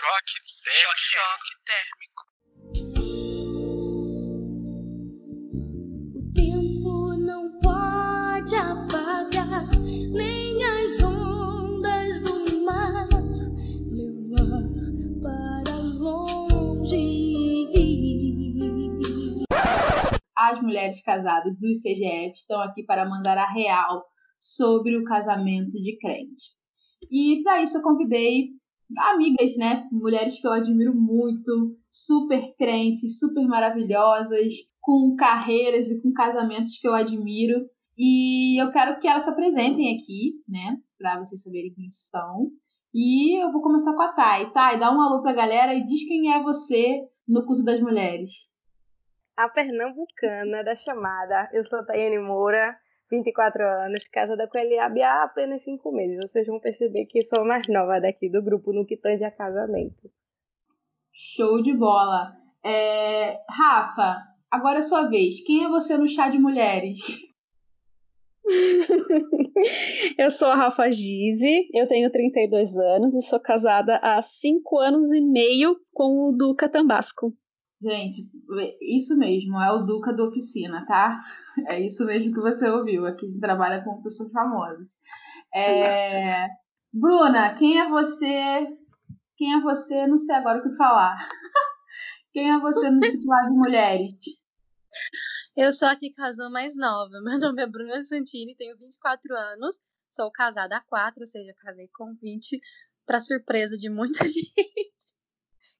Choque térmico. Choque térmico. O tempo não pode apagar nem as ondas do mar levar para longe. As mulheres casadas do ICGF estão aqui para mandar a real sobre o casamento de crente. E para isso eu convidei amigas, né? Mulheres que eu admiro muito, super crentes, super maravilhosas, com carreiras e com casamentos que eu admiro. E eu quero que elas se apresentem aqui, né? Para vocês saberem quem são. E eu vou começar com a Thay. Thay, dá um alô pra galera e diz quem é você no curso das mulheres. A pernambucana da chamada. Eu sou Tayane Moura, 24 anos, casada com Eliabe há apenas 5 meses. Vocês vão perceber que sou a mais nova daqui do grupo no que tange a casamento. Show de bola. É... Rafa, agora é sua vez. Quem é você no chá de mulheres? eu sou a Rafa Gize, eu tenho 32 anos e sou casada há 5 anos e meio com o Duca Tambasco. Gente, isso mesmo, é o Duca do Oficina, tá? É isso mesmo que você ouviu. Aqui a gente trabalha com pessoas famosas. É... Bruna, quem é você? Quem é você? Não sei agora o que falar. Quem é você no titular de mulheres? Eu sou aqui casal mais nova. Meu nome é Bruna Santini, tenho 24 anos. Sou casada há 4, ou seja, casei com 20, para surpresa de muita gente.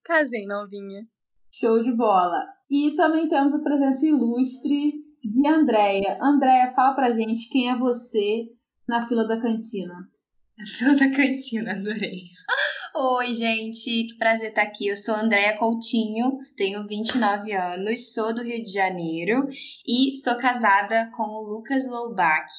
Casei novinha. Show de bola. E também temos a presença ilustre de Andréia. Andréia, fala pra gente quem é você na fila da cantina. Na fila da cantina, adorei. Oi, gente, que prazer estar aqui. Eu sou Andréia Coutinho, tenho 29 anos, sou do Rio de Janeiro e sou casada com o Lucas Loubach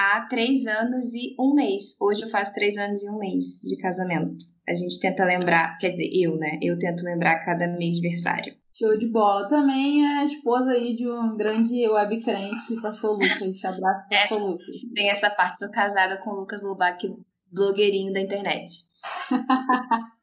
há três anos e um mês. Hoje eu faço três anos e um mês de casamento. A gente tenta lembrar, quer dizer, eu, né? Eu tento lembrar cada mês de aniversário. Show de bola. Também é esposa aí de um grande web crente, pastor Lucas. Abraço, é, pastor Lucas. Tem essa parte, sou casada com o Lucas Lubac, blogueirinho da internet.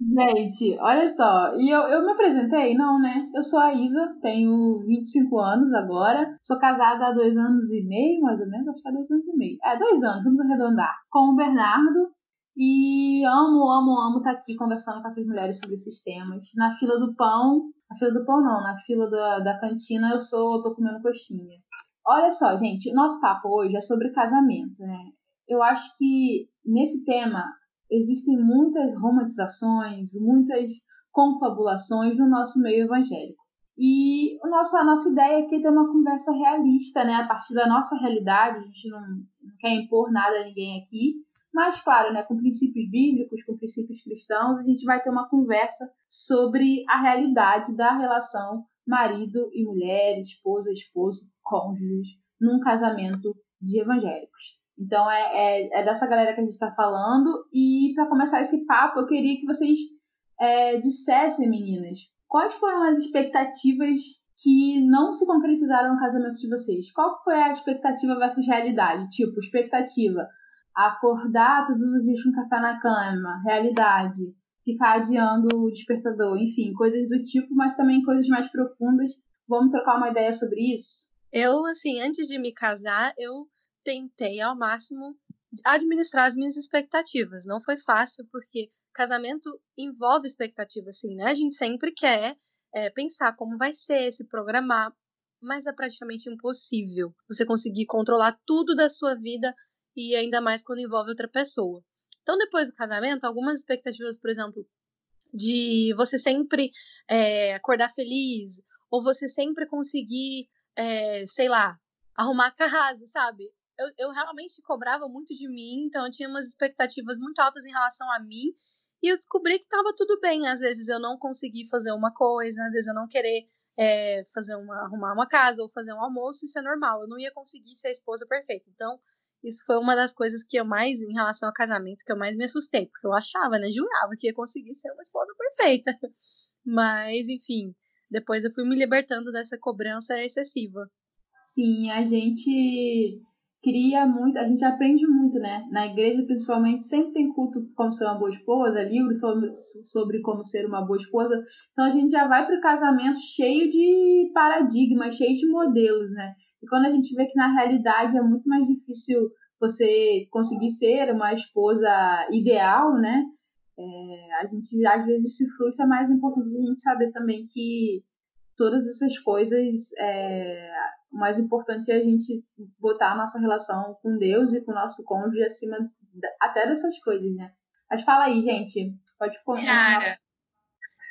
Gente, olha só, e eu, eu me apresentei? Não, né? Eu sou a Isa, tenho 25 anos agora, sou casada há dois anos e meio, mais ou menos, acho que é dois anos e meio. É, dois anos, vamos arredondar, com o Bernardo, e amo, amo, amo estar tá aqui conversando com essas mulheres sobre esses temas. Na fila do pão, na fila do pão não, na fila da, da cantina eu sou, tô comendo coxinha. Olha só, gente, nosso papo hoje é sobre casamento, né? Eu acho que nesse tema existem muitas romantizações, muitas confabulações no nosso meio evangélico. E a nossa, a nossa ideia aqui é ter uma conversa realista, né? A partir da nossa realidade, a gente não, quer impor nada a ninguém aqui, mas, claro, né, com princípios bíblicos, com princípios cristãos, a gente vai ter uma conversa sobre a realidade da relação marido e mulher, esposa, esposo, cônjuges, num casamento de evangélicos. Então é, é, é dessa galera que a gente está falando. E para começar esse papo, eu queria que vocês é, dissessem, meninas, quais foram as expectativas que não se concretizaram no casamento de vocês? Qual foi a expectativa versus realidade? Tipo, expectativa, acordar todos os dias com café na cama, realidade, ficar adiando o despertador, enfim, coisas do tipo, mas também coisas mais profundas. Vamos trocar uma ideia sobre isso? Eu, assim, antes de me casar, eu tentei ao máximo administrar as minhas expectativas. Não foi fácil, porque casamento envolve expectativa, assim, né? A gente sempre quer é, pensar como vai ser, se programar, mas é praticamente impossível você conseguir controlar tudo da sua vida e ainda mais quando envolve outra pessoa. Então, depois do casamento, algumas expectativas, por exemplo, de você sempre é, acordar feliz, ou você sempre conseguir, é, sei lá, arrumar a casa, sabe? Eu, eu realmente cobrava muito de mim, então eu tinha umas expectativas muito altas em relação a mim. E eu descobri que estava tudo bem. Às vezes eu não consegui fazer uma coisa, às vezes eu não querer é, fazer uma, arrumar uma casa ou fazer um almoço, isso é normal. Eu não ia conseguir ser a esposa perfeita. Então, isso foi uma das coisas que eu mais, em relação ao casamento, que eu mais me assustei, porque eu achava, né? Jurava que ia conseguir ser uma esposa perfeita. Mas, enfim, depois eu fui me libertando dessa cobrança excessiva. Sim, a gente cria muito, a gente aprende muito, né? Na igreja, principalmente, sempre tem culto como ser uma boa esposa, livros sobre, sobre como ser uma boa esposa. Então a gente já vai para o casamento cheio de paradigmas, cheio de modelos, né? E quando a gente vê que na realidade é muito mais difícil você conseguir ser uma esposa ideal, né? É, a gente às vezes se frustra, é mais importante a gente saber também que todas essas coisas, é, o mais importante é a gente botar a nossa relação com Deus e com o nosso cônjuge acima até dessas coisas, né? Mas fala aí, gente. Pode continuar. Cara,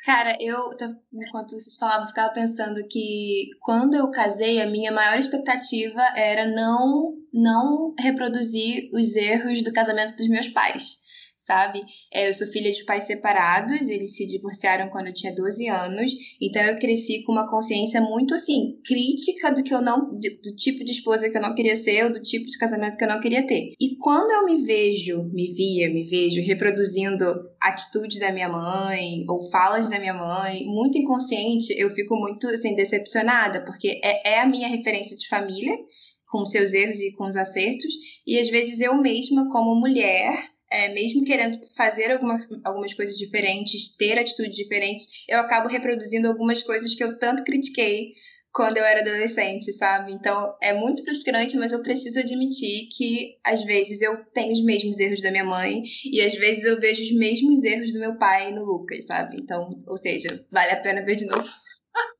cara, eu, enquanto vocês falavam, ficava pensando que quando eu casei, a minha maior expectativa era não, não reproduzir os erros do casamento dos meus pais sabe? É, eu sou filha de pais separados, eles se divorciaram quando eu tinha 12 anos, então eu cresci com uma consciência muito assim, crítica do que eu não, do tipo de esposa que eu não queria ser, ou do tipo de casamento que eu não queria ter. E quando eu me vejo, me via, me vejo reproduzindo atitudes da minha mãe ou falas da minha mãe, muito inconsciente, eu fico muito assim decepcionada, porque é, é a minha referência de família, com seus erros e com os acertos, e às vezes eu mesma, como mulher, é, mesmo querendo fazer alguma, algumas coisas diferentes, ter atitudes diferentes, eu acabo reproduzindo algumas coisas que eu tanto critiquei quando eu era adolescente, sabe? Então é muito frustrante, mas eu preciso admitir que às vezes eu tenho os mesmos erros da minha mãe e às vezes eu vejo os mesmos erros do meu pai no Lucas, sabe? Então, ou seja, vale a pena ver de novo.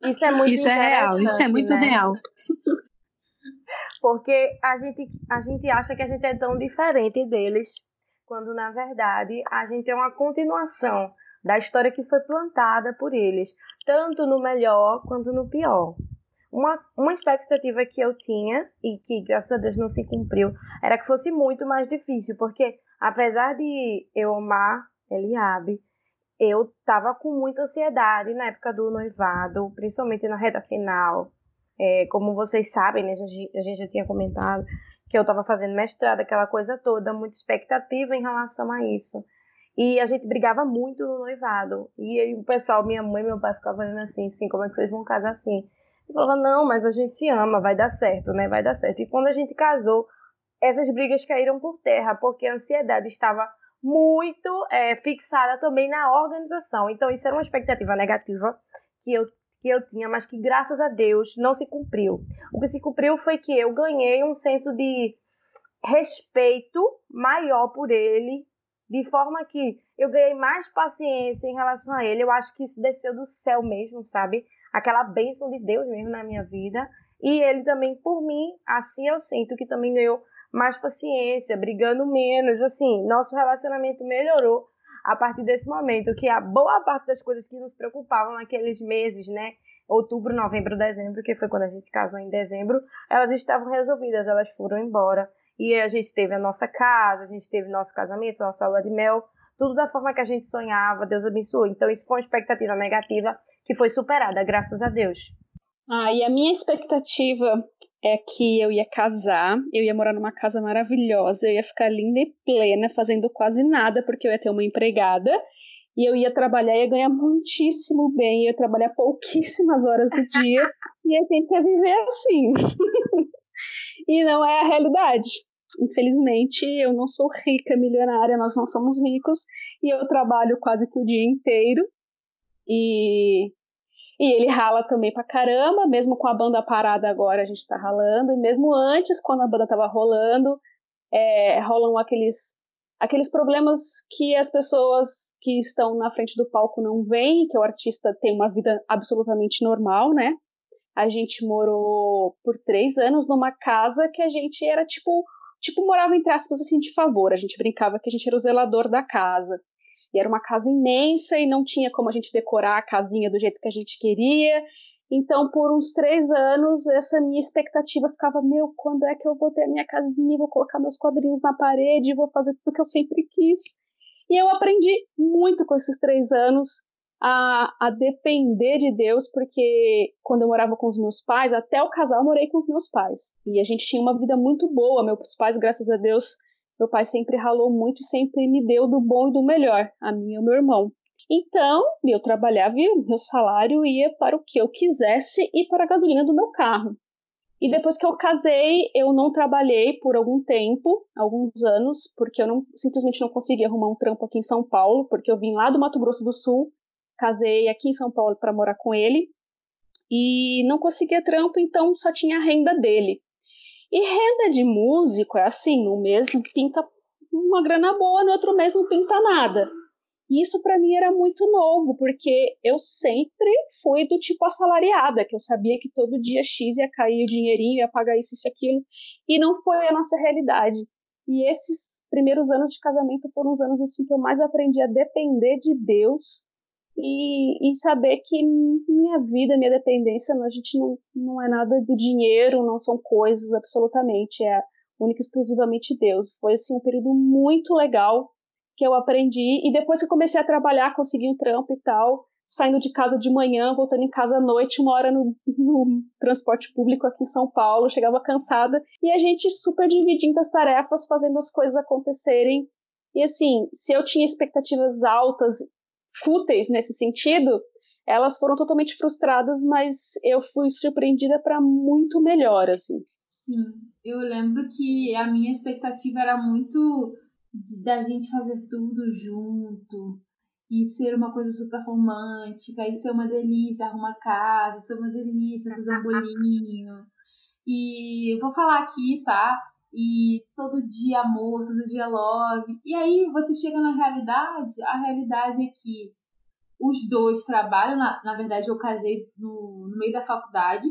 Isso é muito Isso é real, isso é muito né? real. Porque a gente, a gente acha que a gente é tão diferente deles quando na verdade a gente é uma continuação da história que foi plantada por eles, tanto no melhor quanto no pior. Uma, uma expectativa que eu tinha, e que graças a Deus não se cumpriu, era que fosse muito mais difícil, porque apesar de eu amar Eliabe, eu estava com muita ansiedade na época do noivado, principalmente na reta final. É, como vocês sabem, né, a gente já tinha comentado, que eu estava fazendo mestrado, aquela coisa toda, muita expectativa em relação a isso. E a gente brigava muito no noivado. E aí o pessoal, minha mãe e meu pai ficavam falando assim, assim, como é que vocês vão casar assim? Eu falava, não, mas a gente se ama, vai dar certo, né? Vai dar certo. E quando a gente casou, essas brigas caíram por terra, porque a ansiedade estava muito é, fixada também na organização. Então, isso era uma expectativa negativa que eu que eu tinha, mas que graças a Deus não se cumpriu. O que se cumpriu foi que eu ganhei um senso de respeito maior por ele, de forma que eu ganhei mais paciência em relação a ele. Eu acho que isso desceu do céu mesmo, sabe? Aquela bênção de Deus mesmo na minha vida. E ele também, por mim, assim eu sinto que também ganhou mais paciência, brigando menos. Assim, nosso relacionamento melhorou a partir desse momento, que a boa parte das coisas que nos preocupavam naqueles meses, né? Outubro, novembro, dezembro, que foi quando a gente casou em dezembro, elas estavam resolvidas, elas foram embora. E a gente teve a nossa casa, a gente teve nosso casamento, nossa lua de mel, tudo da forma que a gente sonhava, Deus abençoou. Então, isso foi uma expectativa negativa que foi superada, graças a Deus. Ah, e a minha expectativa é que eu ia casar, eu ia morar numa casa maravilhosa, eu ia ficar linda e plena, fazendo quase nada, porque eu ia ter uma empregada, e eu ia trabalhar, ia ganhar muitíssimo bem, ia trabalhar pouquíssimas horas do dia, e a gente ia viver assim. e não é a realidade. Infelizmente, eu não sou rica, milionária, nós não somos ricos, e eu trabalho quase que o dia inteiro, e e ele rala também pra caramba, mesmo com a banda parada agora, a gente tá ralando. E mesmo antes, quando a banda tava rolando, é, rolam aqueles, aqueles problemas que as pessoas que estão na frente do palco não veem, que o artista tem uma vida absolutamente normal, né? A gente morou por três anos numa casa que a gente era tipo, tipo morava entre aspas assim de favor. A gente brincava que a gente era o zelador da casa. Era uma casa imensa e não tinha como a gente decorar a casinha do jeito que a gente queria. Então, por uns três anos, essa minha expectativa ficava: meu, quando é que eu vou ter a minha casinha? Vou colocar meus quadrinhos na parede, vou fazer tudo que eu sempre quis. E eu aprendi muito com esses três anos a, a depender de Deus, porque quando eu morava com os meus pais, até o casal eu morei com os meus pais. E a gente tinha uma vida muito boa. Meus pais, graças a Deus, meu pai sempre ralou muito e sempre me deu do bom e do melhor, a mim e o meu irmão. Então, eu trabalhava e meu salário ia para o que eu quisesse e para a gasolina do meu carro. E depois que eu casei, eu não trabalhei por algum tempo, alguns anos, porque eu não, simplesmente não consegui arrumar um trampo aqui em São Paulo, porque eu vim lá do Mato Grosso do Sul, casei aqui em São Paulo para morar com ele, e não conseguia trampo, então só tinha a renda dele. E renda de músico é assim, um mês pinta uma grana boa, no outro mês não pinta nada. Isso para mim era muito novo, porque eu sempre fui do tipo assalariada, que eu sabia que todo dia X ia cair o dinheirinho, ia pagar isso e aquilo, e não foi a nossa realidade. E esses primeiros anos de casamento foram os anos assim que eu mais aprendi a depender de Deus e, e saber que minha vida, minha dependência, a gente não, não é nada do dinheiro, não são coisas absolutamente, é única e exclusivamente Deus. Foi assim um período muito legal que eu aprendi e depois que comecei a trabalhar, consegui um trampo e tal, saindo de casa de manhã, voltando em casa à noite, uma hora no, no, transporte público aqui em São Paulo, chegava cansada, e a gente super dividindo as tarefas, fazendo as coisas acontecerem. E assim, se eu tinha expectativas altas, fúteis nesse sentido, elas foram totalmente frustradas, mas eu fui surpreendida para muito melhor, assim. Sim, eu lembro que a minha expectativa era muito de, da gente fazer tudo junto e ser uma coisa super romântica e ser uma delícia arrumar casa, ser uma delícia fazer um bolinho. E eu vou falar aqui, tá? E todo dia amor, todo dia love. E aí você chega na realidade, a realidade é que os dois trabalham, na, na verdade eu casei no, no meio da faculdade,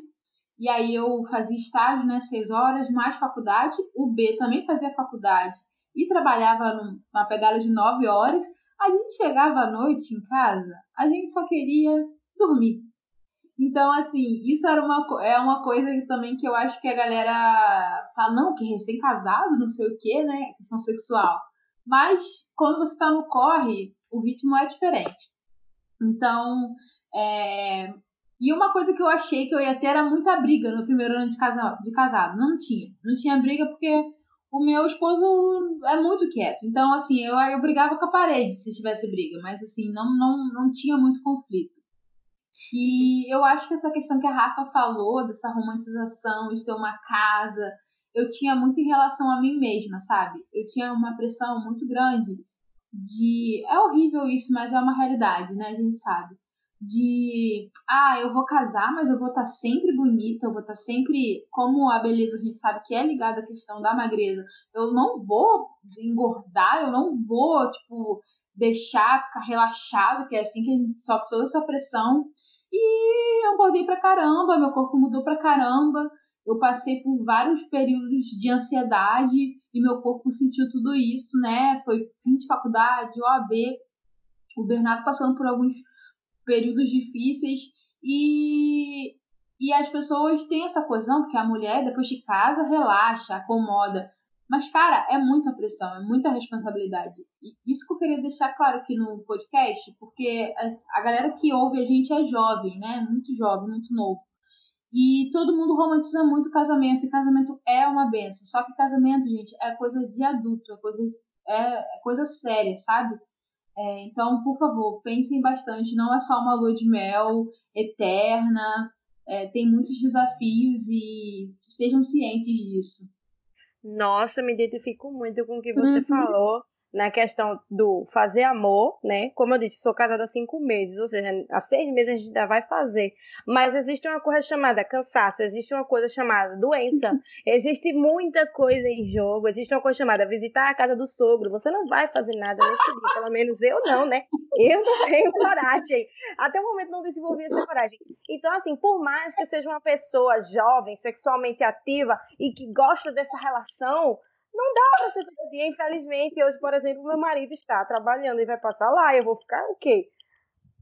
e aí eu fazia estágio, né, seis horas, mais faculdade, o B também fazia faculdade e trabalhava numa pegada de nove horas, a gente chegava à noite em casa, a gente só queria dormir. Então, assim, isso era uma, é uma coisa também que eu acho que a galera fala, não, que recém-casado, não sei o quê, né? Questão sexual. Mas quando você tá no corre, o ritmo é diferente. Então, é... e uma coisa que eu achei que eu ia ter era muita briga no primeiro ano de, casa... de casado. Não tinha. Não tinha briga porque o meu esposo é muito quieto. Então, assim, eu, eu brigava com a parede se tivesse briga, mas assim, não, não, não tinha muito conflito. E eu acho que essa questão que a Rafa falou, dessa romantização de ter uma casa, eu tinha muito em relação a mim mesma, sabe? Eu tinha uma pressão muito grande de. É horrível isso, mas é uma realidade, né? A gente sabe de ah, eu vou casar, mas eu vou estar tá sempre bonita, eu vou estar tá sempre. Como a beleza a gente sabe que é ligada à questão da magreza, eu não vou engordar, eu não vou, tipo, deixar ficar relaxado, que é assim que a gente sofre toda essa pressão. E eu engordei pra caramba, meu corpo mudou pra caramba. Eu passei por vários períodos de ansiedade e meu corpo sentiu tudo isso, né? Foi fim de faculdade, OAB, o Bernardo passando por alguns períodos difíceis e, e as pessoas têm essa coisa, não, porque a mulher depois de casa relaxa, acomoda. Mas, cara, é muita pressão, é muita responsabilidade. E isso que eu queria deixar claro aqui no podcast, porque a, galera que ouve a gente é jovem, né? Muito jovem, muito novo. E todo mundo romantiza muito o casamento, e casamento é uma benção. Só que casamento, gente, é coisa de adulto, é coisa, de, é, é coisa séria, sabe? É, então, por favor, pensem bastante. Não é só uma lua de mel eterna. É, tem muitos desafios e estejam cientes disso. Nossa, me identifico muito com o que você uhum. falou na questão do fazer amor, né? Como eu disse, sou casada há cinco meses, ou seja, há seis meses a gente ainda vai fazer. Mas existe uma coisa chamada cansaço, existe uma coisa chamada doença, existe muita coisa em jogo, existe uma coisa chamada visitar a casa do sogro. Você não vai fazer nada nesse dia, pelo menos eu não, né? Eu não tenho coragem. Até o momento não desenvolvi essa coragem. Então, assim, por mais que seja uma pessoa jovem, sexualmente ativa e que gosta dessa relação, não dá pra ser todo dia, infelizmente. Hoje, por exemplo, meu marido está trabalhando e vai passar lá, eu vou ficar o quê?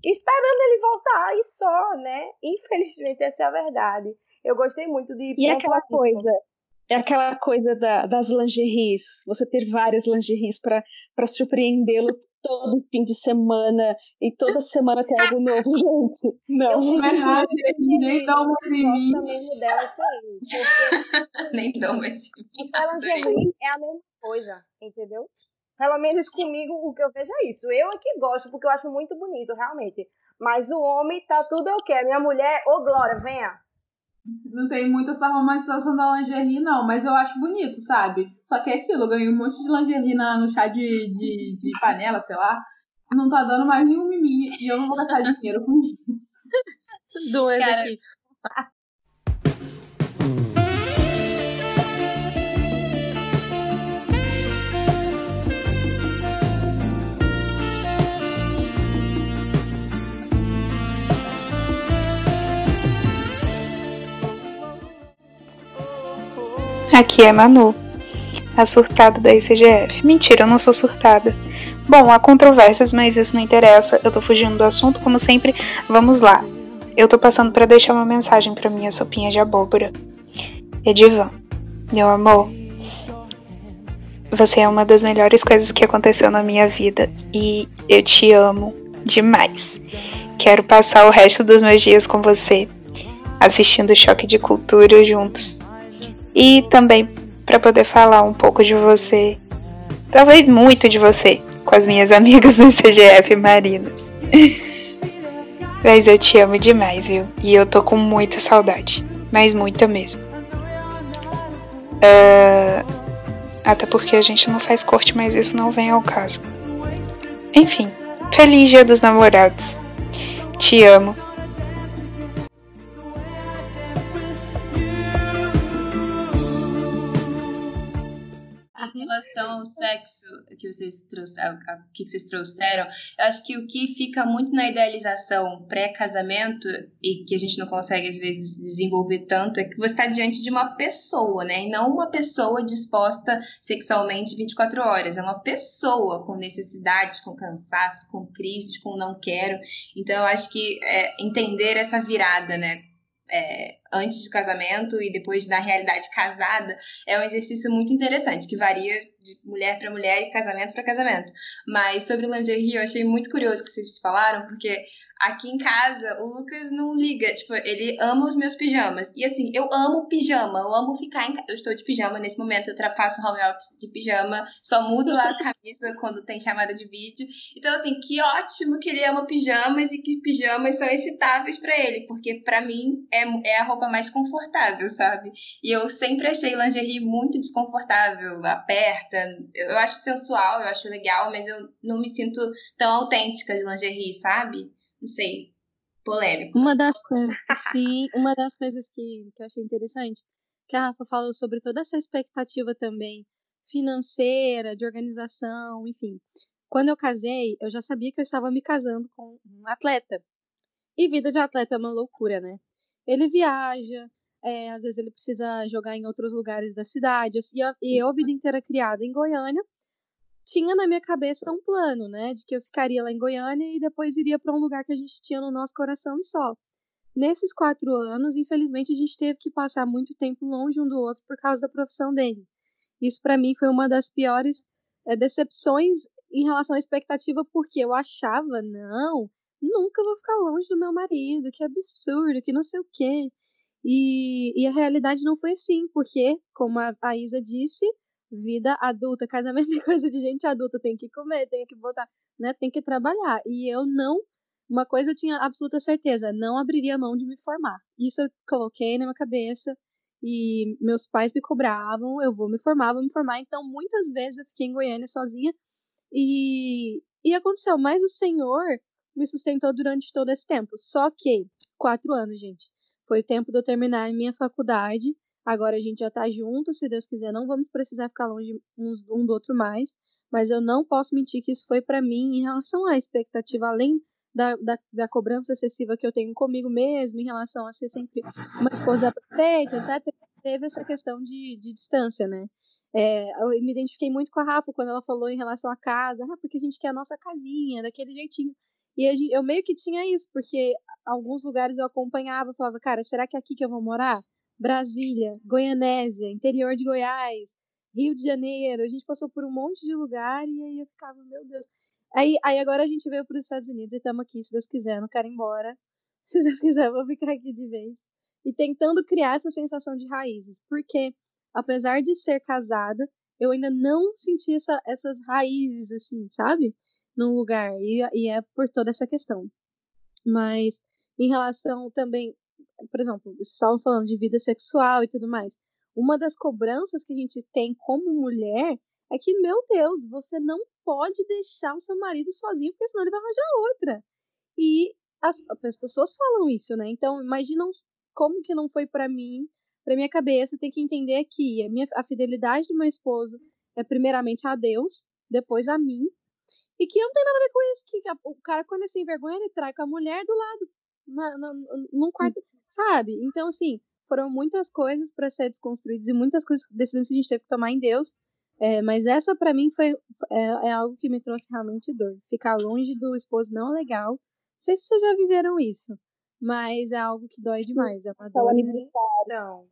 Esperando ele voltar e só, né? Infelizmente, essa é a verdade. Eu gostei muito de. E aquela coisa, é aquela coisa da, das lingeries, você ter várias lingeries para surpreendê-lo todo fim de semana e toda semana tem algo novo, gente. Não. Não é nem dá uma em mim. dela nem dá uma em mim. A lingerie é a mesma coisa, entendeu? Pelo menos comigo o que eu vejo é isso. Eu é que gosto, porque eu acho muito bonito, realmente. Mas o homem tá tudo o quê? Minha mulher, ô Glória, venha. Não tem muita essa romantização da lingerie, não, mas eu acho bonito, sabe? Só que é aquilo, eu ganhei um monte de lingerie na, no chá de, de, de panela, sei lá. Não tá dando mais nenhum mimimi e eu não vou gastar dinheiro com isso. Duas Cara, aqui. Aqui é Manu, a surtada da ICGF. Mentira, eu não sou surtada. Bom, há controvérsias, mas isso não interessa. Eu tô fugindo do assunto, como sempre. Vamos lá. Eu tô passando pra deixar uma mensagem pra minha sopinha de abóbora. Edivan, meu amor, você é uma das melhores coisas que aconteceu na minha vida e eu te amo demais. Quero passar o resto dos meus dias com você, assistindo Choque de Cultura juntos. E também para poder falar um pouco de você, talvez muito de você, com as minhas amigas do CGF Marinas. Mas eu te amo demais, viu? E eu tô com muita saudade. Mas muita mesmo. Ah, até porque a gente não faz corte, mas isso não vem ao caso. Enfim, feliz dia dos namorados. Te amo. Relação ao sexo que vocês trouxeram, que vocês trouxeram, eu acho que o que fica muito na idealização pré-casamento e que a gente não consegue às vezes desenvolver tanto é que você está diante de uma pessoa, né? E não uma pessoa disposta sexualmente 24 horas. É uma pessoa com necessidades, com cansaço, com crises, com não quero. Então eu acho que é, entender essa virada, né? É, antes do casamento e depois na realidade casada é um exercício muito interessante, que varia de mulher para mulher e casamento para casamento. Mas sobre o lingerie, eu achei muito curioso que vocês falaram, porque aqui em casa o Lucas não liga, tipo, ele ama os meus pijamas. E assim, eu amo pijama, eu amo ficar em casa. Eu estou de pijama nesse momento, eu faço home office de pijama, só mudo a camisa quando tem chamada de vídeo. Então, assim, que ótimo que ele ama pijamas e que pijamas são excitáveis para ele, porque para mim é, é a roupa mais confortável, sabe? E eu sempre achei lingerie muito desconfortável, aperta. Eu acho sensual, eu acho legal, mas eu não me sinto tão autêntica de lingerie, sabe? Não sei. Polêmico. Uma das coisas, sim, uma das coisas que, que eu achei interessante, que a Rafa falou sobre toda essa expectativa também financeira, de organização, enfim. Quando eu casei, eu já sabia que eu estava me casando com um atleta. E vida de atleta é uma loucura, né? Ele viaja, é, às vezes ele precisa jogar em outros lugares da cidade. E eu, e eu, a vida inteira criada em Goiânia, tinha na minha cabeça um plano, né? De que eu ficaria lá em Goiânia e depois iria para um lugar que a gente tinha no nosso coração e só. Nesses quatro anos, infelizmente, a gente teve que passar muito tempo longe um do outro por causa da profissão dele. Isso, para mim, foi uma das piores é, decepções em relação à expectativa, porque eu achava, não, nunca vou ficar longe do meu marido, que absurdo, que não sei o quê. E, e a realidade não foi assim, porque, como a, a Isa disse, vida adulta, casamento é coisa de gente adulta, tem que comer, tem que botar, né, tem que trabalhar. E eu não, uma coisa eu tinha absoluta certeza, não abriria mão de me formar. Isso eu coloquei na minha cabeça e meus pais me cobravam, eu vou me formar, vou me formar. Então, muitas vezes eu fiquei em Goiânia sozinha e, e aconteceu, mas o Senhor me sustentou durante todo esse tempo. Só que, quatro anos, gente, foi o tempo de eu terminar a minha faculdade. Agora a gente já tá junto, se Deus quiser, não vamos precisar ficar longe uns, um do outro mais. Mas eu não posso mentir que isso foi para mim em relação à expectativa, além da, da, da, cobrança excessiva que eu tenho comigo mesma, em relação a ser sempre uma esposa perfeita, tá? teve essa questão de, de distância, né? É, eu me identifiquei muito com a Rafa quando ela falou em relação à casa, ah, porque a gente quer a nossa casinha, daquele jeitinho. E gente, eu meio que tinha isso, porque alguns lugares eu acompanhava, falava, cara, será que é aqui que eu vou morar? Brasília, Goianésia, interior de Goiás, Rio de Janeiro, a gente passou por um monte de lugar e aí eu ficava, meu Deus. Aí, aí agora a gente veio para os Estados Unidos e estamos aqui, se Deus quiser, não quero ir embora. Se Deus quiser, vou ficar aqui de vez. E tentando criar essa sensação de raízes, porque apesar de ser casada, eu ainda não senti essa, essas raízes, assim, sabe? Num lugar. E, e é por toda essa questão. Mas em relação também por exemplo, vocês estavam falando de vida sexual e tudo mais. Uma das cobranças que a gente tem como mulher é que, meu Deus, você não pode deixar o seu marido sozinho, porque senão ele vai arranjar outra. E as, as pessoas falam isso, né? Então, imaginam como que não foi para mim, para minha cabeça, tem que entender que a, minha, a fidelidade do meu esposo é primeiramente a Deus, depois a mim, e que não tem nada a ver com isso, que o cara, quando é sem vergonha, ele trai com a mulher do lado, na, na, num quarto, sabe? Então, assim, foram muitas coisas para ser desconstruídas e muitas coisas, decisões que a gente teve que tomar em Deus, é, mas essa para mim foi é, é, algo que me trouxe realmente dor. Ficar longe do esposo não é legal. Não sei se vocês já viveram isso, mas é algo que dói demais. É uma dor. Então,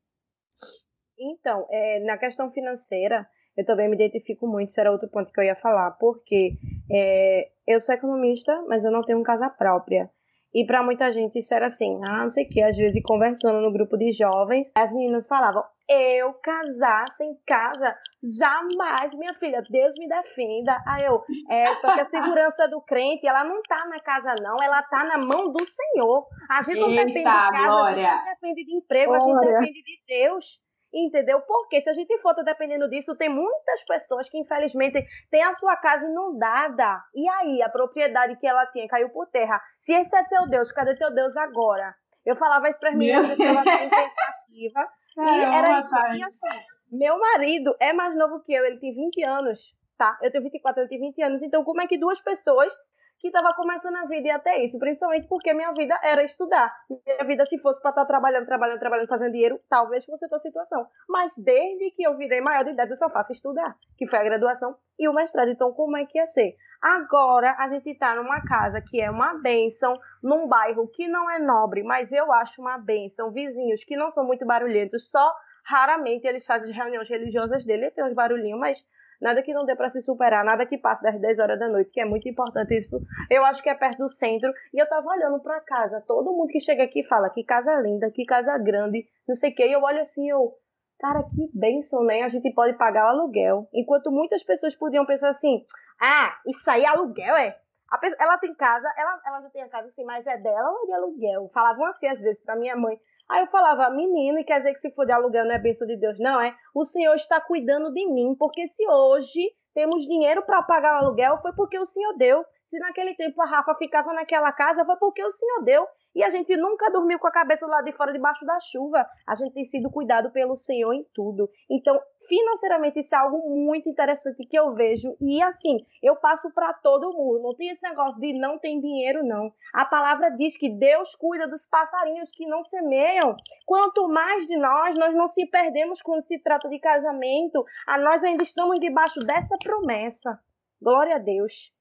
então é, na questão financeira, eu também me identifico muito, isso era outro ponto que eu ia falar, porque é, eu sou economista, mas eu não tenho casa própria. E para muita gente isso era assim, ah, não sei o que, às vezes conversando no grupo de jovens, as meninas falavam, eu casar sem casa, jamais, minha filha, Deus me defenda. Aí eu, é, só que a segurança do crente, ela não tá na casa não, ela tá na mão do Senhor. A gente não Eita, depende de casa, Glória. a gente não depende de emprego, a gente Glória. depende de Deus. Entendeu? Porque se a gente for tá dependendo disso, tem muitas pessoas que infelizmente têm a sua casa inundada. E aí, a propriedade que ela tinha caiu por terra. Se esse é teu Deus, cadê teu Deus agora? Eu falava isso para as meninas, eu estava pensativa. E era Caramba, isso. E assim, meu marido é mais novo que eu, ele tem 20 anos, tá? Eu tenho 24, ele tem 20 anos. Então, como é que duas pessoas que estavam começando a vida e até isso? Principalmente porque minha vida era estudar. Minha vida, se fosse para estar trabalhando, trabalhando, trabalhando, fazendo dinheiro, talvez fosse outra situação. Mas desde que eu virei maior de idade, eu só faço estudar, que foi a graduação e o mestrado. Então, como é que ia ser? Agora, a gente tá numa casa que é uma benção, num bairro que não é nobre, mas eu acho uma benção. Vizinhos que não são muito barulhentos, só raramente eles fazem as reuniões religiosas dele, tem uns barulhinhos, mas nada que não dê para se superar, nada que passe das 10 horas da noite, que é muito importante isso. Eu acho que é perto do centro. E eu tava olhando para casa, todo mundo que chega aqui fala que casa linda, que casa grande, não sei o quê. E eu olho assim, eu, cara, que bênção, né? A gente pode pagar o aluguel. Enquanto muitas pessoas podiam pensar assim, ah, isso aí é aluguel, é? Pessoa- ela tem casa, ela, ela já tem a casa assim, mas é dela ou é de aluguel? Falavam assim às vezes pra minha mãe. Aí eu falava, menina, quer dizer que se for de aluguel não é bênção de Deus, não é? O Senhor está cuidando de mim, porque se hoje temos dinheiro para pagar o aluguel, foi porque o Senhor deu. Se naquele tempo a Rafa ficava naquela casa, foi porque o Senhor deu. E a gente nunca dormiu com a cabeça lá de fora, debaixo da chuva. A gente tem sido cuidado pelo Senhor em tudo. Então, financeiramente, isso é algo muito interessante que eu vejo. E assim, eu passo para todo mundo. Não tem esse negócio de não tem dinheiro, não. A palavra diz que Deus cuida dos passarinhos que não semeiam. Quanto mais de nós, nós não se perdemos quando se trata de casamento. A nós ainda estamos debaixo dessa promessa. Glória a Deus.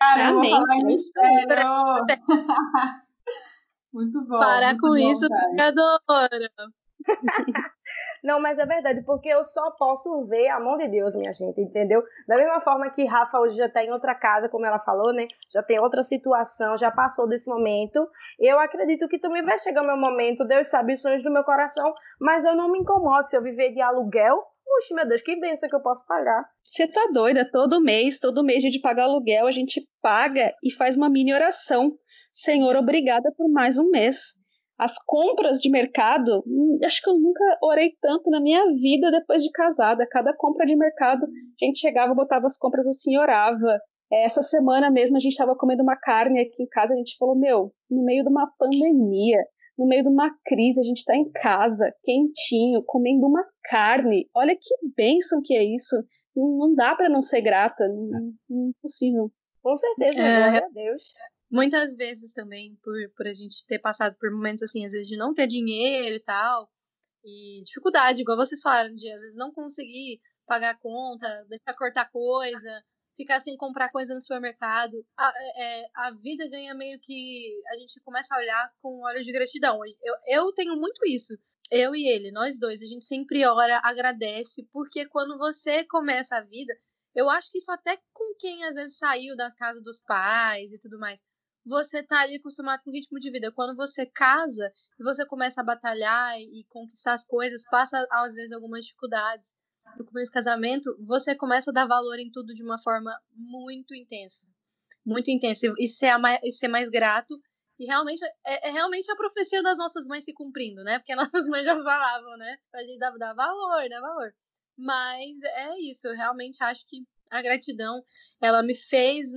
Cara, eu vou Amém. falar em mistério. Muito bom. Muito com bom, isso, pecadora. Não, mas é verdade, porque eu só posso ver a mão de Deus, minha gente, entendeu? Da mesma forma que Rafa hoje já está em outra casa, como ela falou, né? Já tem outra situação, já passou desse momento. Eu acredito que também vai chegar o meu momento, Deus sabe os sonhos do meu coração, mas eu não me incomodo se eu viver de aluguel. Puxa, meu Deus, que bênção que eu posso pagar. Você tá doida? Todo mês, todo mês de pagar aluguel, a gente paga e faz uma mini oração. Senhor, obrigada por mais um mês. As compras de mercado, hum, acho que eu nunca orei tanto na minha vida depois de casada. Cada compra de mercado, a gente chegava, botava as compras assim orava. É, Essa semana mesmo a gente estava comendo uma carne aqui em casa, a gente falou, meu, no meio de uma pandemia, no meio de uma crise, a gente está em casa, quentinho, comendo uma carne. Olha que bênção que é isso. Não, não dá para não ser grata, não, não, impossível. Com certeza, É, glória a Deus. Muitas vezes também, por, por a gente ter passado por momentos assim, às vezes de não ter dinheiro e tal, e dificuldade, igual vocês falaram, de às vezes não conseguir pagar a conta, deixar cortar coisa, ficar sem comprar coisa no supermercado. A, é, a vida ganha meio que. A gente começa a olhar com olhos de gratidão. Eu, eu tenho muito isso. Eu e ele, nós dois, a gente sempre ora, agradece, porque quando você começa a vida, eu acho que isso até com quem às vezes saiu da casa dos pais e tudo mais. Você tá ali acostumado com o ritmo de vida. Quando você casa e você começa a batalhar e conquistar as coisas, passa às vezes algumas dificuldades. No começo do casamento, você começa a dar valor em tudo de uma forma muito intensa. Muito intensa. E ser, a mai- e ser mais grato E realmente é, é, realmente a profecia das nossas mães se cumprindo, né? Porque nossas mães já falavam, né? A gente dá, dá valor, dá valor. Mas é isso, eu realmente acho que a gratidão, ela me fez,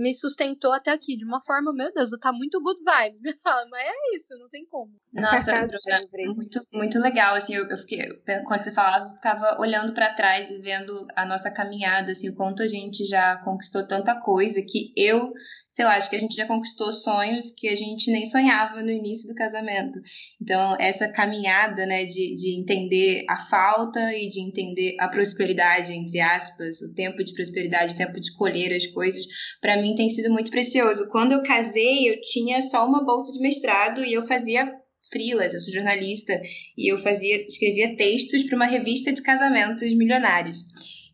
me sustentou até aqui de uma forma, meu Deus, tá muito good vibes. Me fala, mas é isso, não tem como. Nossa, Bruna, muito, muito legal, assim, eu, eu, fiquei, quando você falava, eu ficava olhando para trás e vendo a nossa caminhada, assim, o quanto a gente já conquistou tanta coisa que eu sei lá, acho que a gente já conquistou sonhos que a gente nem sonhava no início do casamento. Então, essa caminhada, né, de, de entender a falta e de entender a prosperidade, entre aspas, o tempo de prosperidade, o tempo de colher as coisas, para mim tem sido muito precioso. Quando eu casei, eu tinha só uma bolsa de mestrado e eu fazia frilas, eu sou jornalista e eu fazia, escrevia textos para uma revista de casamentos milionários.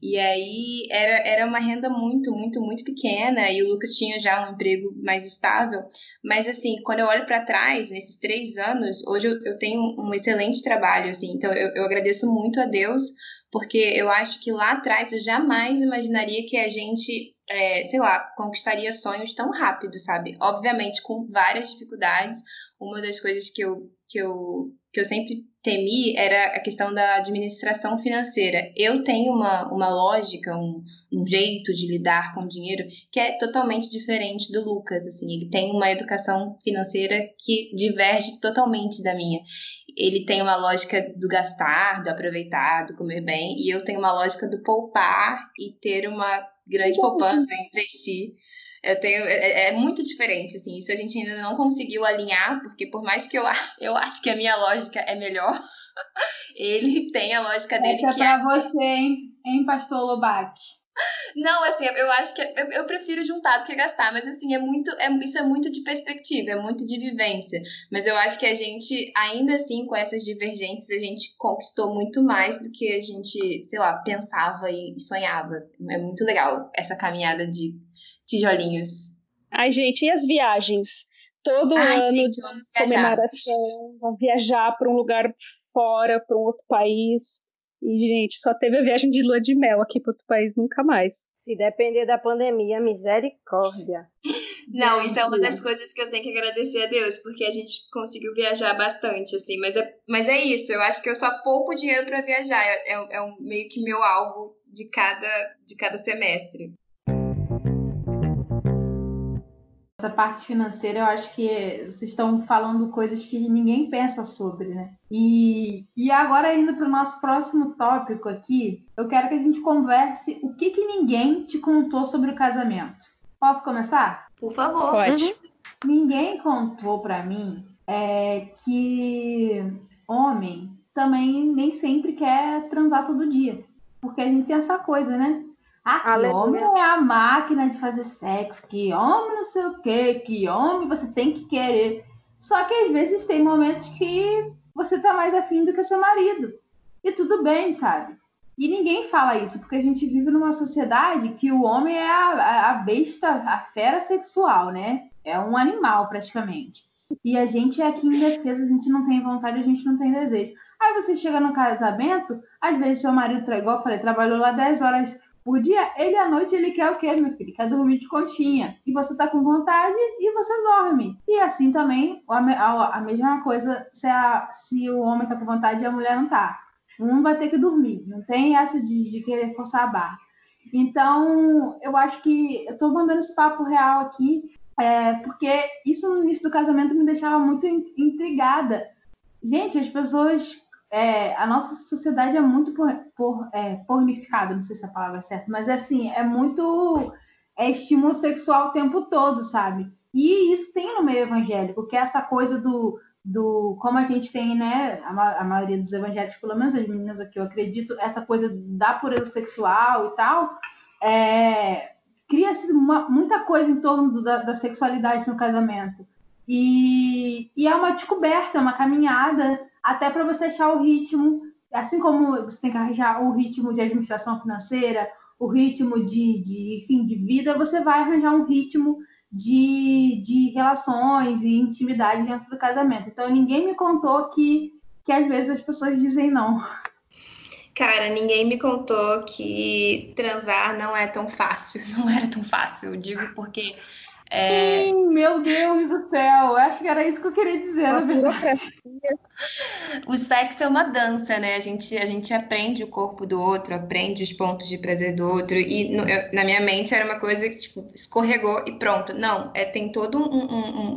E aí era, era uma renda muito, muito, muito pequena e o Lucas tinha já um emprego mais estável. Mas assim, quando eu olho para trás, nesses três anos, hoje eu, eu tenho um excelente trabalho, assim. Então eu, eu agradeço muito a Deus, porque eu acho que lá atrás eu jamais imaginaria que a gente, é, sei lá, conquistaria sonhos tão rápido, sabe? Obviamente com várias dificuldades. Uma das coisas que eu, que eu, que eu sempre temi era a questão da administração financeira. Eu tenho uma, uma lógica, um, um jeito de lidar com dinheiro que é totalmente diferente do Lucas. Assim, ele tem uma educação financeira que diverge totalmente da minha. Ele tem uma lógica do gastar, do aproveitar, do comer bem, e eu tenho uma lógica do poupar e ter uma grande poupança, investir. Eu tenho, é, é, é, muito diferente, assim, isso a gente ainda não conseguiu alinhar, porque por mais que eu, eu acho que a minha lógica é melhor, ele tem a lógica dele. Essa é pra é... você, hein, hein, pastor Lobac? Não, assim, eu acho que eu, eu, prefiro juntar do que gastar, mas assim, é muito, é, isso é muito de perspectiva, é muito de vivência. Mas eu acho que a gente, ainda assim, com essas divergências, a gente conquistou muito mais do que a gente, sei lá, pensava e sonhava. É muito legal essa caminhada de tijolinhos. Ai, gente, e as viagens? Todo Ai, ano gente, comemoração, vão viajar para um lugar fora, para um outro país. E, gente, só teve a viagem de lua de mel aqui para outro país, nunca mais. Se depender da pandemia, misericórdia. Não, isso é uma das coisas que eu tenho que agradecer a Deus, porque a gente conseguiu viajar bastante, assim. Mas é, mas é isso, eu acho que eu só poupo dinheiro para viajar. É, é, é um, meio que meu alvo de cada, de cada semestre. Essa parte financeira, eu acho que vocês estão falando coisas que ninguém pensa sobre, né? E, e agora, indo para o nosso próximo tópico aqui, eu quero que a gente converse o que, que ninguém te contou sobre o casamento. Posso começar? Por favor. Pode. Uhum. Ninguém contou para mim é, que homem também nem sempre quer transar todo dia. Porque a gente tem essa coisa, né? Ah, que Aleluia. homem é a máquina de fazer sexo, que homem não sei o quê, que homem você tem que querer. Só que às vezes tem momentos que você tá mais afim do que seu marido. E tudo bem, sabe? E ninguém fala isso, porque a gente vive numa sociedade que o homem é a, a besta, a fera sexual, né? É um animal, praticamente. E a gente é aqui em defesa, a gente não tem vontade, a gente não tem desejo. Aí você chega no casamento, às vezes seu marido, igual eu falei, trabalhou lá 10 horas por dia, ele à noite ele quer o quê, meu filho? Quer dormir de conchinha. E você tá com vontade e você dorme. E assim também, a mesma coisa se, a, se o homem tá com vontade e a mulher não tá. Um vai ter que dormir. Não tem essa de, de querer forçar a barra. Então, eu acho que eu tô mandando esse papo real aqui, é, porque isso no início do casamento me deixava muito intrigada. Gente, as pessoas é, a nossa sociedade é muito por, por, é, pornificada, não sei se a palavra é certa, mas é assim, é muito é estímulo sexual o tempo todo, sabe? E isso tem no meio evangélico, que é essa coisa do, do como a gente tem, né, a, a maioria dos evangélicos, pelo menos as meninas aqui, eu acredito, essa coisa da pureza sexual e tal, é, cria-se muita coisa em torno do, da, da, sexualidade no casamento. E, e é uma descoberta, é uma caminhada até para você achar o ritmo, assim como você tem que arranjar o ritmo de administração financeira, o ritmo de, de fim de vida, você vai arranjar um ritmo de, de relações e intimidade dentro do casamento. Então, ninguém me contou que, que às vezes as pessoas dizem não. Cara, ninguém me contou que transar não é tão fácil. Não era tão fácil. Eu digo porque é, Meu Deus do céu, acho que era isso que eu queria dizer, na verdade. O sexo é uma dança, né? A gente, a gente aprende o corpo do outro, aprende os pontos de prazer do outro. E no- eu- na minha mente era uma coisa que, tipo, escorregou e pronto. Não, é, tem todo um,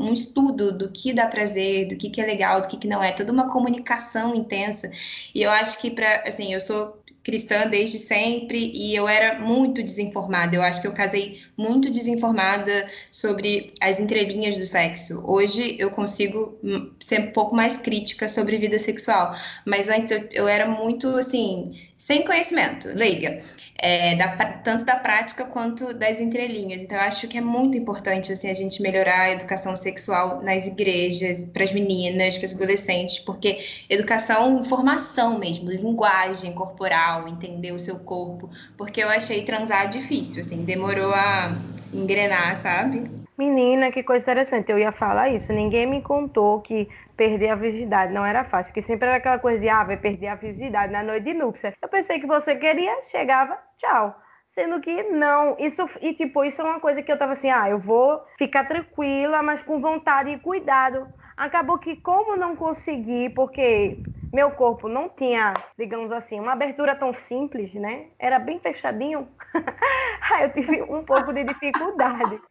um- um estudo do que dá prazer, do que, que é legal, do que, que não é. Toda uma comunicação intensa. E eu acho que, pra, assim, eu sou cristã desde sempre e eu era muito desinformada. Eu acho que eu casei muito desinformada sobre as entrelinhas do sexo. Hoje eu consigo hum, ser um pouco mais crítica sobre vida sexual, mas antes eu, eu era muito assim, sem conhecimento, leiga. É, da tanto da prática quanto das entrelinhas. Então, eu acho que é muito importante assim, a gente melhorar a educação sexual nas igrejas, para as meninas, para os adolescentes, porque educação, informação mesmo, linguagem corporal, entender o seu corpo, porque eu achei transar difícil, assim, demorou a engrenar, sabe? Menina, que coisa interessante. Eu ia falar isso. Ninguém me contou que perder a virgindade não era fácil. Que sempre era aquela coisa de, ah, vai perder a virgindade na noite de núpcia. Eu pensei que você queria, chegava, tchau. Sendo que não. Isso, e tipo, isso é uma coisa que eu tava assim, ah, eu vou ficar tranquila, mas com vontade e cuidado. Acabou que, como não consegui, porque meu corpo não tinha, digamos assim, uma abertura tão simples, né? Era bem fechadinho. Eu tive um pouco de dificuldade.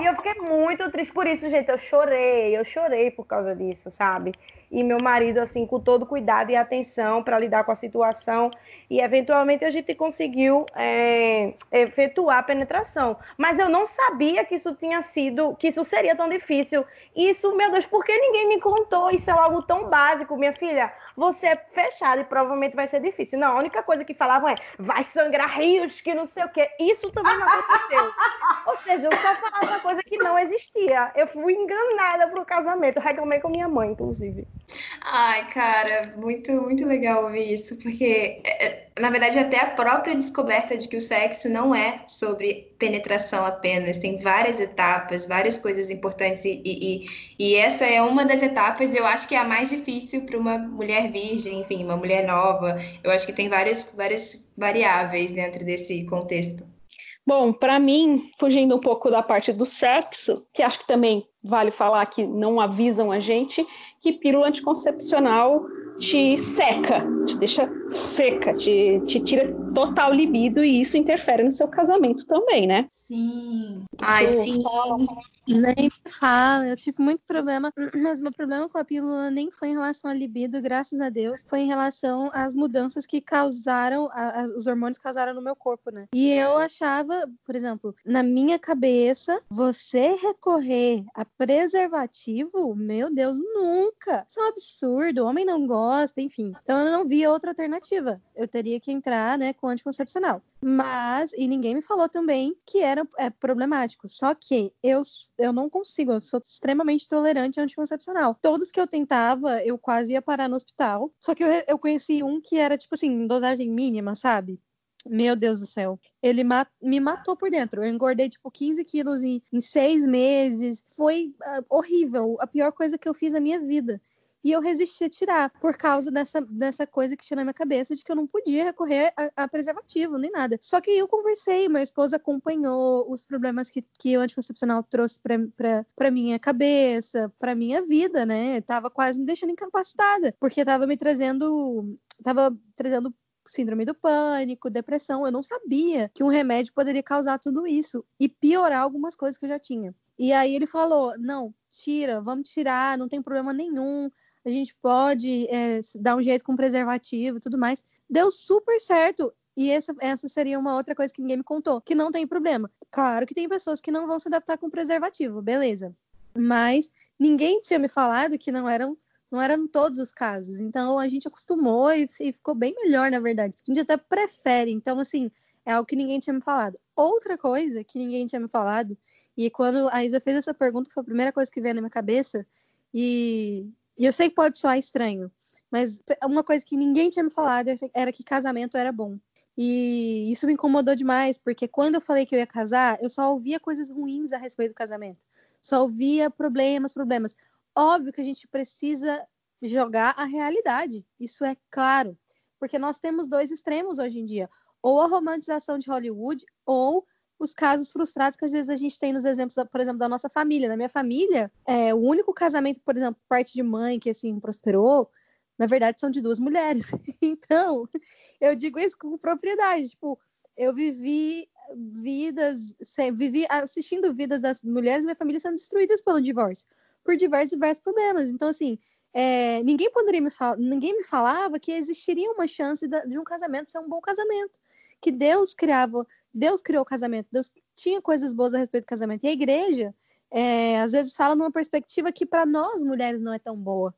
E eu fiquei muito triste por isso, gente. Eu chorei, eu chorei por causa disso, sabe? E meu marido, assim, com todo cuidado e atenção para lidar com a situação. E eventualmente a gente conseguiu é, efetuar a penetração. Mas eu não sabia que isso tinha sido, que isso seria tão difícil. Isso, meu Deus, por que ninguém me contou? Isso é algo tão básico, minha filha. Você é fechada e provavelmente vai ser difícil. Não, a única coisa que falavam é vai sangrar rios, que não sei o quê. Isso também não aconteceu. Ou seja, eu só falava uma coisa que não existia. Eu fui enganada pro casamento. Reclamei com minha mãe, inclusive. Ai, cara, muito, muito legal ouvir isso, porque, é, é, na verdade, até a própria descoberta de que o sexo não é sobre penetração apenas, tem várias etapas, várias coisas importantes, e, e- e essa é uma das etapas, eu acho que é a mais difícil para uma mulher virgem, enfim, uma mulher nova. Eu acho que tem várias, várias variáveis dentro desse contexto. Bom, para mim, fugindo um pouco da parte do sexo, que acho que também vale falar que não avisam a gente, que pílula anticoncepcional te seca, te deixa seca, te, te tira total libido e isso interfere no seu casamento também, né? Sim. Ai, Isso. sim. Nem fala, eu tive muito problema, mas meu problema com a pílula nem foi em relação à libido, graças a Deus, foi em relação às mudanças que causaram, a- a- os hormônios causaram no meu corpo, né? E eu achava, por exemplo, na minha cabeça, você recorrer a preservativo, meu Deus, nunca! Isso é um absurdo, o homem não gosta, enfim. Então eu não via outra alternativa. Eu teria que entrar, né, com anticoncepcional. Mas, e ninguém me falou também que era é, problemático. Só que eu, eu não consigo, eu sou extremamente tolerante ao anticoncepcional. Todos que eu tentava, eu quase ia parar no hospital. Só que eu, eu conheci um que era, tipo assim, dosagem mínima, sabe? Meu Deus do céu. Ele me matou por dentro. Eu engordei, tipo, 15 quilos em, em seis meses. Foi ah, horrível. A pior coisa que eu fiz na minha vida. E eu resisti a tirar, por causa dessa, dessa coisa que tinha na minha cabeça de que eu não podia recorrer a, a preservativo, nem nada. Só que eu conversei, meu esposo acompanhou os problemas que, que o anticoncepcional trouxe pra, pra, minha cabeça, pra minha vida, né? Tava quase me deixando incapacitada, porque tava me trazendo. Tava trazendo síndrome do pânico, depressão. Eu não sabia que um remédio poderia causar tudo isso e piorar algumas coisas que eu já tinha. E aí ele falou: não, tira, vamos tirar, não tem problema nenhum a gente pode é, dar um jeito com preservativo e tudo mais. Deu super certo. E essa, essa seria uma outra coisa que ninguém me contou, que não tem problema. Claro que tem pessoas que não vão se adaptar com preservativo, beleza. Mas ninguém tinha me falado que não eram não eram todos os casos. Então a gente acostumou e, e ficou bem melhor, na verdade. A gente até prefere. Então, assim, é algo que ninguém tinha me falado. Outra coisa que ninguém tinha me falado, e quando a Isa fez essa pergunta, foi a primeira coisa que veio na minha cabeça, e e eu sei que pode soar estranho, mas uma coisa que ninguém tinha me falado era que casamento era bom. E isso me incomodou demais, porque quando eu falei que eu ia casar, eu só ouvia coisas ruins a respeito do casamento. Só ouvia problemas, problemas. Óbvio que a gente precisa jogar a realidade, isso é claro, porque nós temos dois extremos hoje em dia: ou a romantização de Hollywood, ou os casos frustrados que às vezes a gente tem nos exemplos, por exemplo, da nossa família. Na minha família, é, o único casamento, por exemplo, parte de mãe que assim prosperou, na verdade são de duas mulheres. Então, eu digo isso com propriedade. Tipo, eu vivi vidas, vivi assistindo vidas das mulheres da minha família sendo destruídas pelo divórcio, por diversos, diversos problemas. Então, assim, é, ninguém poderia me falar, ninguém me falava que existiria uma chance de um casamento ser um bom casamento, que Deus criava, Deus criou o casamento, Deus tinha coisas boas a respeito do casamento. E a igreja, é, às vezes, fala numa perspectiva que para nós mulheres não é tão boa.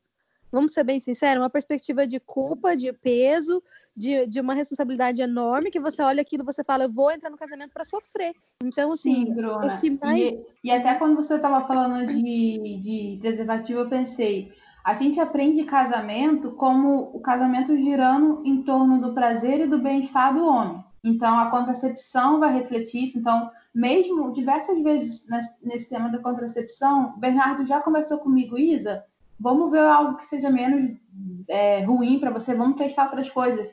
Vamos ser bem sinceros, uma perspectiva de culpa, de peso, de, de uma responsabilidade enorme que você olha aquilo e você fala, eu vou entrar no casamento para sofrer. Então, assim, Sim, Bruna. o que mais. E, e até quando você estava falando de, de preservativo, eu pensei, a gente aprende casamento como o casamento girando em torno do prazer e do bem-estar do homem. Então, a contracepção vai refletir isso. Então, mesmo diversas vezes nesse, tema da contracepção, Bernardo já conversou comigo, Isa, vamos ver algo que seja menos é, ruim para você, vamos testar outras coisas.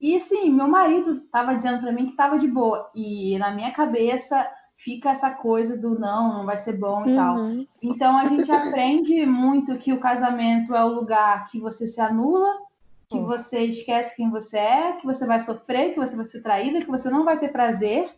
E assim, meu marido estava dizendo para mim que estava de boa. E na minha cabeça fica essa coisa do não, não vai ser bom e uhum. tal. Então a gente aprende muito que o casamento é o lugar que você se anula, que uhum. você esquece quem você é, que você vai sofrer, que você vai ser traída, que você não vai ter prazer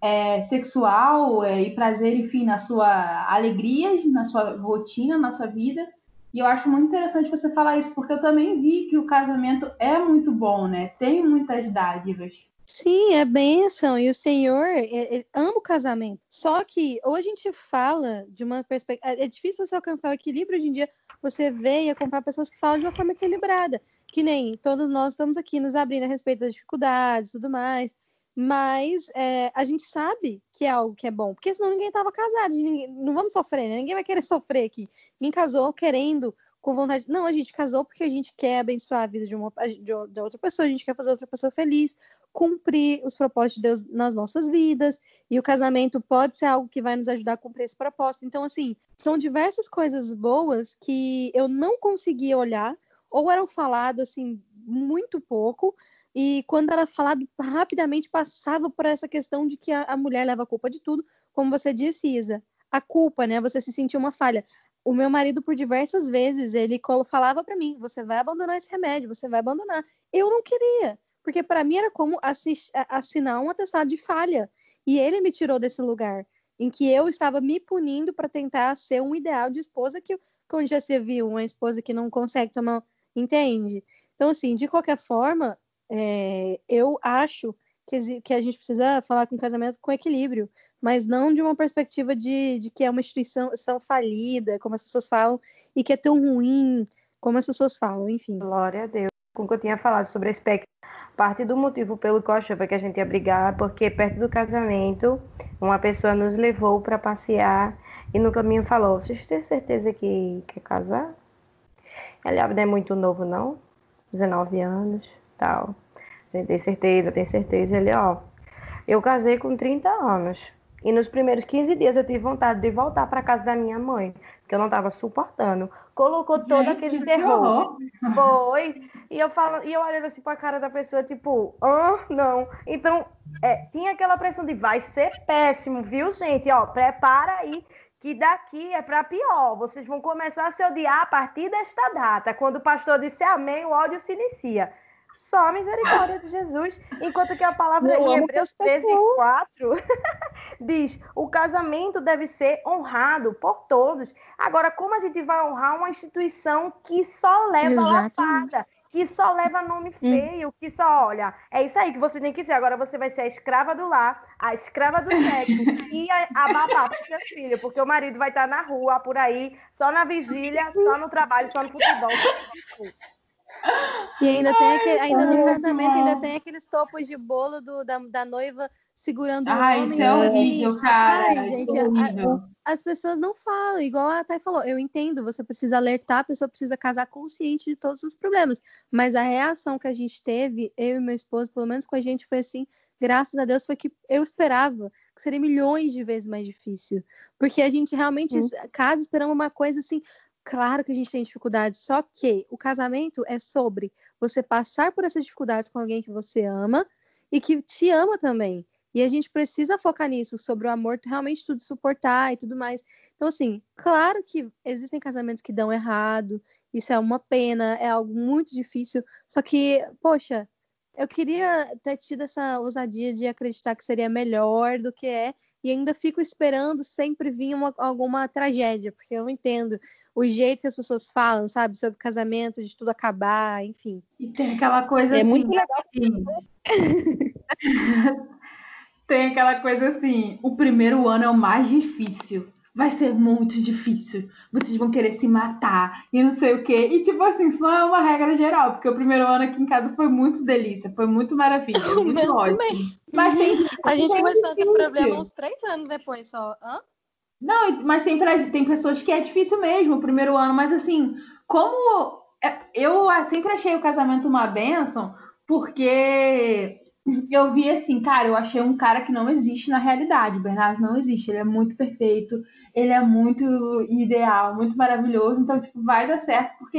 é, sexual é, e prazer, enfim, na sua alegrias, na sua rotina, na sua vida. E eu acho muito interessante você falar isso, porque eu também vi que o casamento é muito bom, né? Tem muitas dádivas. Sim, é bênção. E o Senhor é, é, ama o casamento. Só que hoje a gente fala de uma perspectiva. É, é difícil você alcançar o equilíbrio hoje em dia. Você vê e acompanhar pessoas que falam de uma forma equilibrada. Que nem todos nós estamos aqui nos abrindo a respeito das dificuldades e tudo mais. Mas é, a gente sabe que é algo que é bom, porque senão ninguém estava casado. Ninguém, não vamos sofrer, né? Ninguém vai querer sofrer aqui. Ninguém casou querendo com vontade. Não, a gente casou porque a gente quer abençoar a vida de, uma, de outra pessoa, a gente quer fazer outra pessoa feliz, cumprir os propósitos de Deus nas nossas vidas, e o casamento pode ser algo que vai nos ajudar a cumprir esse propósito. Então, assim, são diversas coisas boas que eu não conseguia olhar, ou eram faladas, assim, muito pouco, e quando era falado rapidamente passava por essa questão de que a, a mulher leva a culpa de tudo, como você disse, Isa. A culpa, né? Você se sentiu uma falha o meu marido, por diversas vezes, ele falava para mim: você vai abandonar esse remédio, você vai abandonar. Eu não queria, porque para mim era como assinar um atestado de falha. E ele me tirou desse lugar em que eu estava me punindo para tentar ser um ideal de esposa que, onde já se viu uma esposa que não consegue tomar. Entende? Então, assim, de qualquer forma, é, eu acho que, que a gente precisa falar com o casamento com equilíbrio mas não de uma perspectiva de, de que é uma instituição falida, como as pessoas falam, e que é tão ruim como as pessoas falam, enfim. Glória a Deus. Como eu tinha falado sobre esse espectro, parte do motivo pelo qual eu achava que a gente ia brigar, porque perto do casamento, uma pessoa nos levou para passear e no caminho falou: Vocês têm certeza que quer casar? Ele não é muito novo, não? 19 anos, tal. Tem certeza, tem certeza. Ele, ó, eu casei com 30 anos. E nos primeiros 15 dias eu tive vontade de voltar para casa da minha mãe, que eu não estava suportando. Colocou todo Gente, aquele terror. Foi. E eu falo, e eu olhando assim para a cara da pessoa, tipo, ah, não. Então, é, tinha aquela pressão de vai ser péssimo, viu, gente? Ó, prepara aí que daqui é para pior. Vocês vão começar a se odiar a partir desta data. Quando o pastor disse amém, o ódio se inicia. Só a misericórdia de Jesus. Enquanto que a palavra Eu em Hebreus 13, 4 diz: o casamento deve ser honrado por todos. Agora, como a gente vai honrar uma instituição que só leva Exatamente. lapada? que só leva nome hum. feio, que só olha, é isso aí que você tem que ser. Agora você vai ser a escrava do lar, a escrava do sexo e a, a babá para seus filhos, porque o marido vai estar na rua, por aí, só na vigília, só no trabalho, só no futebol. E ainda tem aquele, ainda no casamento ainda tem aqueles topos de bolo do, da, da noiva segurando Ai, o homem. Isso é horrível, cara. Ai, gente, é a, as pessoas não falam, igual a Thay falou. Eu entendo, você precisa alertar, a pessoa precisa casar consciente de todos os problemas. Mas a reação que a gente teve, eu e meu esposo, pelo menos com a gente, foi assim. Graças a Deus foi que eu esperava que seria milhões de vezes mais difícil. Porque a gente realmente hum. casa esperando uma coisa assim, Claro que a gente tem dificuldades, só que o casamento é sobre você passar por essas dificuldades com alguém que você ama e que te ama também. E a gente precisa focar nisso, sobre o amor, realmente tudo suportar e tudo mais. Então, assim, claro que existem casamentos que dão errado, isso é uma pena, é algo muito difícil. Só que, poxa, eu queria ter tido essa ousadia de acreditar que seria melhor do que é, e ainda fico esperando sempre vir uma, alguma tragédia, porque eu não entendo o jeito que as pessoas falam, sabe, sobre casamento, de tudo acabar, enfim. E tem aquela coisa É assim. muito legal. assim. tem aquela coisa assim: o primeiro ano é o mais difícil. Vai ser muito difícil. Vocês vão querer se matar e não sei o quê. E, tipo assim, isso não é uma regra geral, porque o primeiro ano aqui em casa foi muito delícia, foi muito maravilha, muito ótimo. também. Mas tem. A gente tem começou a ter problema uns três anos depois só. Hã? Não, mas tem, pra- tem pessoas que é difícil mesmo o primeiro ano, mas assim, como é- eu sempre achei o casamento uma benção, porque eu vi assim, cara, eu achei um cara que não existe na realidade. Bernardo não existe, ele é muito perfeito, ele é muito ideal, muito maravilhoso, então, tipo, vai dar certo, porque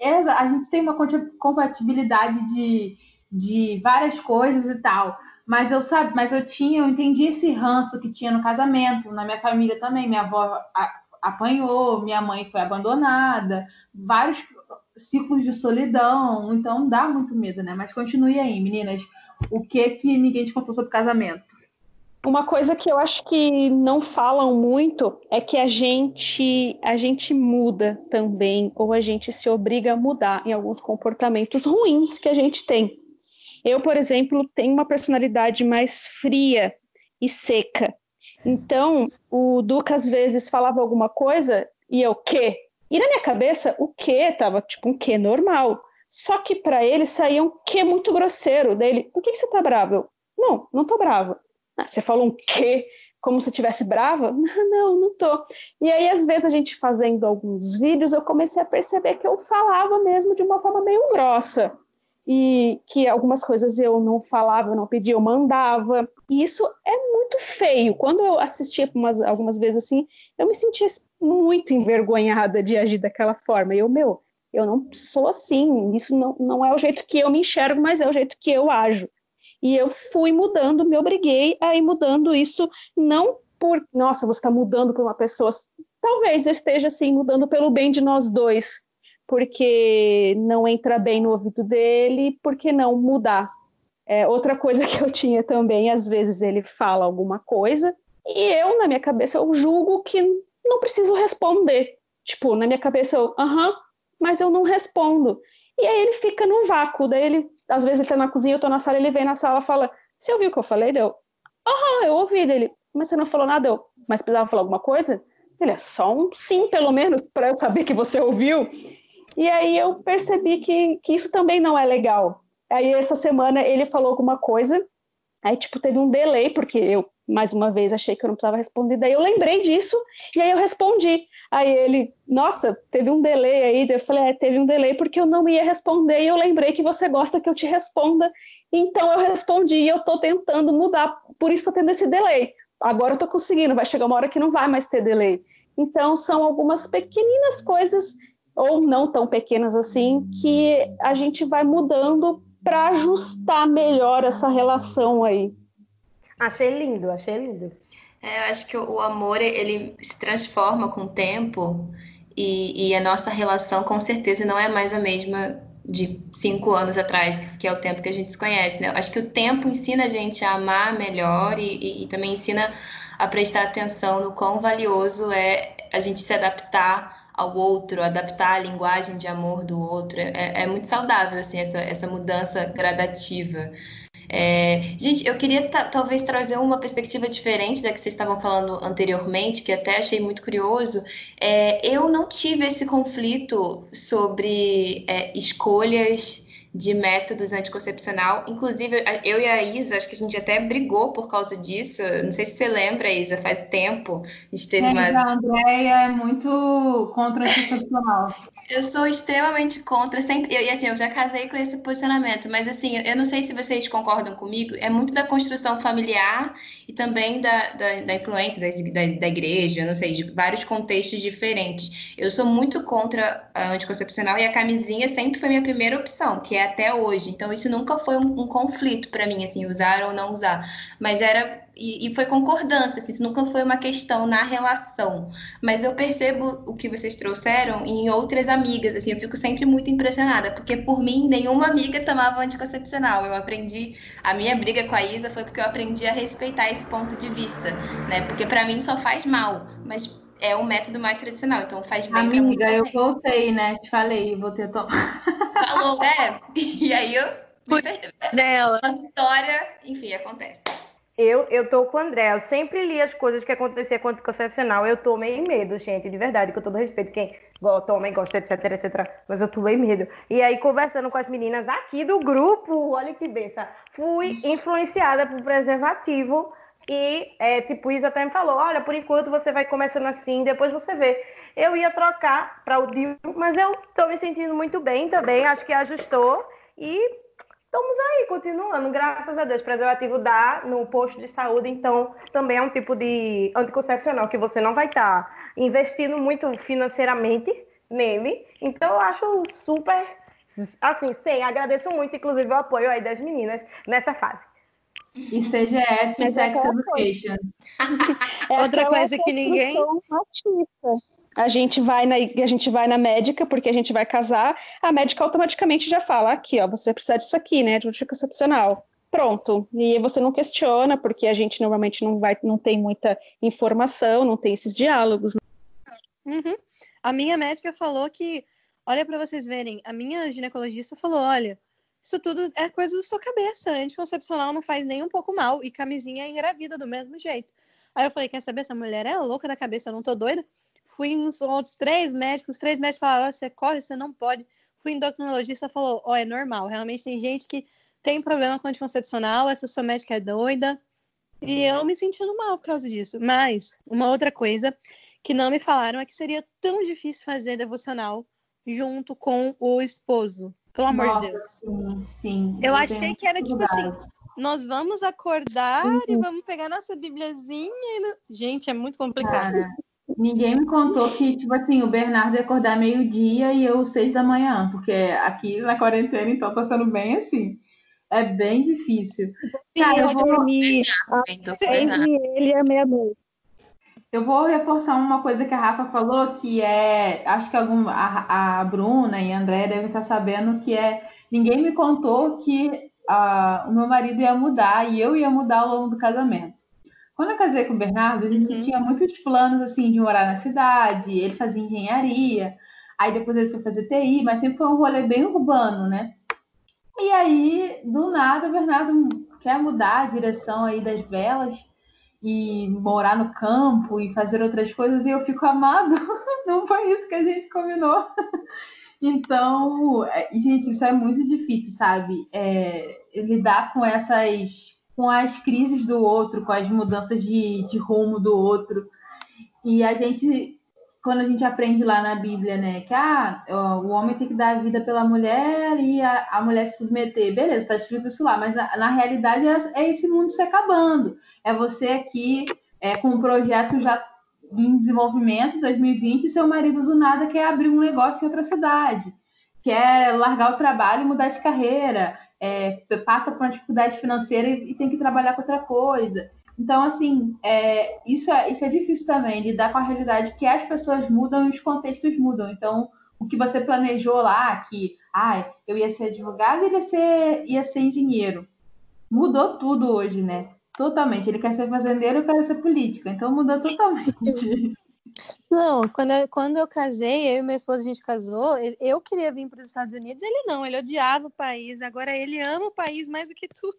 é- a gente tem uma compatibilidade de, de várias coisas e tal. Mas eu sabe, mas eu tinha, eu entendi esse ranço que tinha no casamento, na minha família também. Minha avó apanhou, minha mãe foi abandonada, vários ciclos de solidão, então dá muito medo, né? Mas continue aí, meninas. O que que ninguém te contou sobre casamento? Uma coisa que eu acho que não falam muito é que a gente a gente muda também, ou a gente se obriga a mudar em alguns comportamentos ruins que a gente tem. Eu, por exemplo, tenho uma personalidade mais fria e seca. Então, o Duca às vezes falava alguma coisa e eu, quê? E na minha cabeça, o quê tava tipo um quê normal. Só que para ele saía um quê muito grosseiro dele. Por que, que você tá bravo? Eu, não, não tô brava. Ah, você falou um quê? Como se eu estivesse brava? Não, não tô. E aí, às vezes, a gente fazendo alguns vídeos, eu comecei a perceber que eu falava mesmo de uma forma meio grossa. E que algumas coisas eu não falava, eu não pedia, eu mandava. E isso é muito feio. Quando eu assistia umas, algumas vezes assim, eu me sentia muito envergonhada de agir daquela forma. E eu, meu, eu não sou assim. Isso não, não é o jeito que eu me enxergo, mas é o jeito que eu ajo. E eu fui mudando, me obriguei a ir mudando isso, não por, nossa, você está mudando por uma pessoa. Talvez eu esteja assim, mudando pelo bem de nós dois, porque não entra bem no ouvido dele, por que não mudar? É, outra coisa que eu tinha também, às vezes ele fala alguma coisa, e eu, na minha cabeça, eu julgo que não preciso responder. Tipo, na minha cabeça, eu, aham, mas eu não respondo. E aí ele fica no vácuo, daí ele, às vezes ele tá na cozinha, eu tô na sala, ele vem na sala e fala, você ouviu o que eu falei? Deu, aham, eu ouvi dele, mas você não falou nada, eu, mas precisava falar alguma coisa? Ele é só um sim, pelo menos, para eu saber que você ouviu. E aí eu percebi que, que isso também não é legal. Aí essa semana ele falou alguma coisa, aí tipo teve um delay, porque eu, mais uma vez, achei que eu não precisava responder, daí eu lembrei disso, e aí eu respondi. Aí ele, nossa, teve um delay aí, eu falei, é, teve um delay porque eu não ia responder, e eu lembrei que você gosta que eu te responda, então eu respondi, e eu tô tentando mudar, por isso tô tendo esse delay. Agora eu tô conseguindo, vai chegar uma hora que não vai mais ter delay. Então são algumas pequeninas coisas ou não tão pequenas assim, que a gente vai mudando para ajustar melhor essa relação aí. Achei lindo, achei lindo. É, eu acho que o amor ele se transforma com o tempo e, e a nossa relação com certeza não é mais a mesma de cinco anos atrás, que é o tempo que a gente se conhece, né? Eu acho que o tempo ensina a gente a amar melhor e, e, e também ensina a prestar atenção no quão valioso é a gente se adaptar ao outro, adaptar a linguagem de amor do outro. É, é muito saudável, assim, essa, essa mudança gradativa. É, gente, eu queria talvez trazer uma perspectiva diferente da que vocês estavam falando anteriormente, que até achei muito curioso. É, eu não tive esse conflito sobre é, escolhas de métodos anticoncepcional. Inclusive, eu e a Isa, acho que a gente até brigou por causa disso. Não sei se você lembra, Isa, faz tempo. A gente teve é, uma. A Andréia é muito contra anticoncepcional. Eu sou extremamente contra, sempre. E assim, eu já casei com esse posicionamento, mas assim, eu não sei se vocês concordam comigo, é muito da construção familiar e também da, da, da influência da, da, da igreja, não sei, de vários contextos diferentes. Eu sou muito contra a anticoncepcional e a camisinha sempre foi minha primeira opção, que é até hoje. Então, isso nunca foi um, um conflito para mim, assim, usar ou não usar. Mas era e, e, foi concordância, assim, isso nunca foi uma questão na relação. Mas eu percebo o que vocês trouxeram em outras amigas, assim, eu fico sempre muito impressionada, porque por mim, nenhuma amiga tomava anticoncepcional. Eu aprendi, a minha briga com a Isa foi porque eu aprendi a respeitar esse ponto de vista, né? Porque para mim só faz mal, mas é o método mais tradicional, então faz bem Amiga, eu gente. voltei, né? Te falei, voltei a tomar. Falou, é, e aí eu... Dela. Uma vitória, enfim, acontece. Eu, eu tô com o André. Eu sempre li as coisas que acontecia com o anticoncepcional. Eu tomei medo, gente, de verdade, com todo respeito. Quem toma e gosta, etc, etc. Mas eu tomei medo. E aí, conversando com as meninas aqui do grupo, olha que benção. Fui influenciada por preservativo. E, é, tipo, Isa até me falou: olha, por enquanto você vai começando assim, depois você vê. Eu ia trocar para o DIU, mas eu tô me sentindo muito bem também. Acho que ajustou. E estamos aí, continuando, graças a Deus. Preservativo dá no posto de saúde, então também é um tipo de anticoncepcional que você não vai estar tá investindo muito financeiramente nele. Então eu acho super, assim, sim, agradeço muito, inclusive, o apoio aí das meninas nessa fase. E CGF, Mas é Sex aquela Education. É Outra coisa que ninguém- machista. A gente vai na a gente vai na médica porque a gente vai casar, a médica automaticamente já fala aqui, ó, você vai precisar disso aqui, né, de anticoncepcional. Pronto. E você não questiona porque a gente normalmente não vai não tem muita informação, não tem esses diálogos. Uhum. A minha médica falou que, olha para vocês verem, a minha ginecologista falou, olha, isso tudo é coisa da sua cabeça. Anticoncepcional não faz nem um pouco mal e camisinha engravida do mesmo jeito. Aí eu falei, quer saber, essa mulher é louca da cabeça, eu não tô doida? Fui uns outros três médicos, os três médicos falaram, você corre, você não pode. Fui em endocrinologista, falou, ó, é normal, realmente tem gente que tem problema com anticoncepcional, essa sua médica é doida. E eu me sentindo mal por causa disso. Mas, uma outra coisa que não me falaram é que seria tão difícil fazer devocional junto com o esposo. Pelo amor Nossa, de Deus. Sim, sim. Eu achei que era tipo assim, nós vamos acordar e vamos pegar nossa bibliazinha e... Gente, é muito complicado. Cara, ninguém me contou que, tipo assim, o Bernardo ia acordar meio-dia e eu seis da manhã, porque aqui na quarentena, então tá sendo bem assim. É bem difícil. Cara, eu vou, dormir entre ele e a meia-noite. Eu vou reforçar uma coisa que a Rafa falou, que é. Acho que algum, a, a Bruna e a André devem estar sabendo, que é. Ninguém me contou que ah, o meu marido ia mudar e eu ia mudar ao longo do casamento. Quando eu casei com o Bernardo, a gente Uhum. tinha muitos planos assim de morar na cidade, ele fazia engenharia, aí depois ele foi fazer TI, mas sempre foi um rolê bem urbano, né? E aí, do nada, o Bernardo quer mudar a direção aí das velas e morar no campo e fazer outras coisas, e eu fico amado. Não foi isso que a gente combinou. Então, é, gente, isso é muito difícil, sabe? É, lidar com essas, com as crises do outro, com as mudanças de, de rumo do outro. E a gente, quando a gente aprende lá na Bíblia, né, que ah, o homem tem que dar a vida pela mulher e a, a mulher se submeter, beleza, está escrito isso lá, mas na, na realidade é, é esse mundo se acabando. É você aqui é, com um projeto já em desenvolvimento, 2020, e seu marido do nada quer abrir um negócio em outra cidade, quer largar o trabalho e mudar de carreira, é, passa por uma dificuldade financeira e, e tem que trabalhar com outra coisa. Então, assim, é, isso, é, isso é difícil também, lidar com a realidade que as pessoas mudam e os contextos mudam. Então, o que você planejou lá, que ah, eu ia ser advogado e ia ser, ia ser engenheiro, mudou tudo hoje, né? Totalmente. Ele quer ser fazendeiro, eu quero ser política. Então mudou totalmente. Não, quando eu, quando eu casei, eu e meu esposo, a gente casou, eu queria vir para os Estados Unidos, ele não, ele odiava o país, agora ele ama o país mais do que tudo.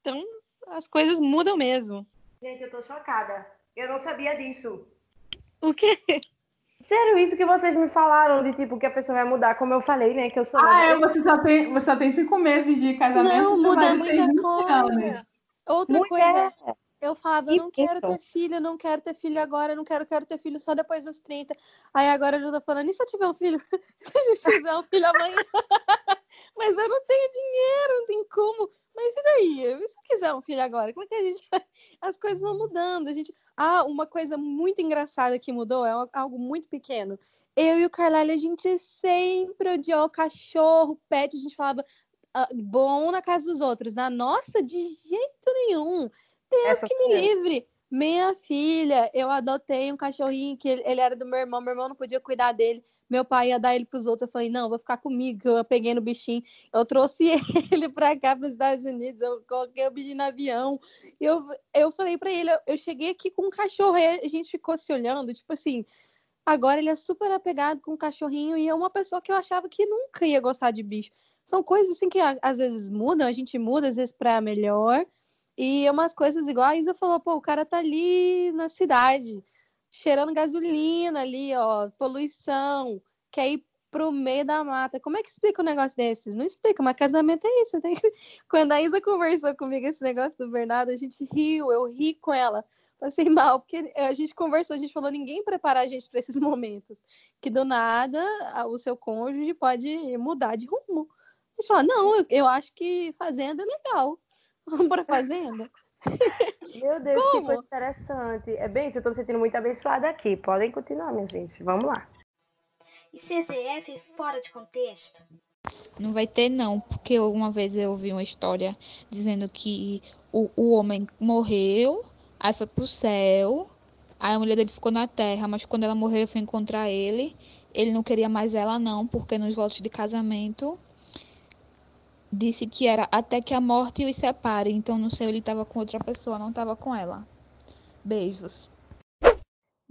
Então, as coisas mudam mesmo. Gente, eu tô chocada. Eu não sabia disso. O quê? Sério, isso que vocês me falaram de tipo que a pessoa vai mudar, como eu falei, né? Que eu sou ah, é, você só tem, você só tem cinco meses de casamento. Não, muda muita 20 coisa. anos. Outra Mulher. coisa, eu falava, eu não Que quero ter filho, não quero ter filho agora, não quero, quero ter filho só depois dos 30. Aí agora eu já tô falando, e se eu tiver um filho? se a gente fizer um filho amanhã? Mas eu não tenho dinheiro, não tem como. Mas e daí? E se eu quiser um filho agora? Como é que a gente? As coisas vão mudando. A gente... Ah, uma coisa muito engraçada que mudou, é algo muito pequeno. Eu e o Carlyle, a gente sempre odiou cachorro, pet, a gente falava ah, bom na casa dos outros. Na nossa, de jeito nenhum. Deus Essa que me eu. livre. Minha filha, eu adotei um cachorrinho que ele, ele era do meu irmão, meu irmão não podia cuidar dele. Meu pai ia dar ele pros outros. Eu falei, não, vou ficar comigo. Eu peguei no bichinho. Eu trouxe ele pra cá, pros Estados Unidos. Eu coloquei o bichinho no avião. Eu, eu falei pra ele, eu, eu cheguei aqui com um cachorro. Aí a gente ficou se olhando, tipo assim. Agora ele é super apegado com o cachorrinho e é uma pessoa que eu achava que nunca ia gostar de bicho. São coisas assim que às vezes mudam, a gente muda às vezes para melhor. E é umas coisas igual a Isa falou, pô, o cara tá ali na cidade, cheirando gasolina ali, ó, poluição, quer ir pro meio da mata. Como é que explica um negócio desses? Não explica, mas casamento é isso. Tem... Quando a Isa conversou comigo esse negócio do Bernardo, a gente riu, eu ri com ela. Passei mal, porque a gente conversou, a gente falou, ninguém prepara a gente para esses momentos. Que do nada o seu cônjuge pode mudar de rumo. A gente fala, não, eu, eu acho que fazenda é legal. Vamos para fazenda? Meu Deus, que Como? coisa interessante. É bem isso, eu tô me sentindo muito abençoada aqui. Podem continuar, minha gente. Vamos lá. E CGF fora de contexto? Não vai ter, não, porque uma vez eu ouvi uma história dizendo que o, o homem morreu, aí foi pro céu, aí a mulher dele ficou na terra, mas quando ela morreu, eu fui encontrar ele. Ele não queria mais ela, não, porque nos votos de casamento disse que era até que a morte os separe. Então, não sei, ele tava com outra pessoa, não tava com ela. Beijos.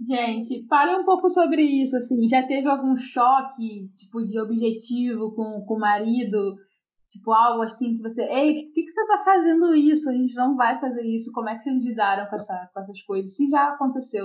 Gente, fale um pouco sobre isso, assim, já teve algum choque, tipo, de objetivo com, com o marido? Tipo, algo assim que você, ei, por que, que você tá fazendo isso? A gente não vai fazer isso. Como é que vocês lidaram com, essa, com essas coisas? Se já aconteceu.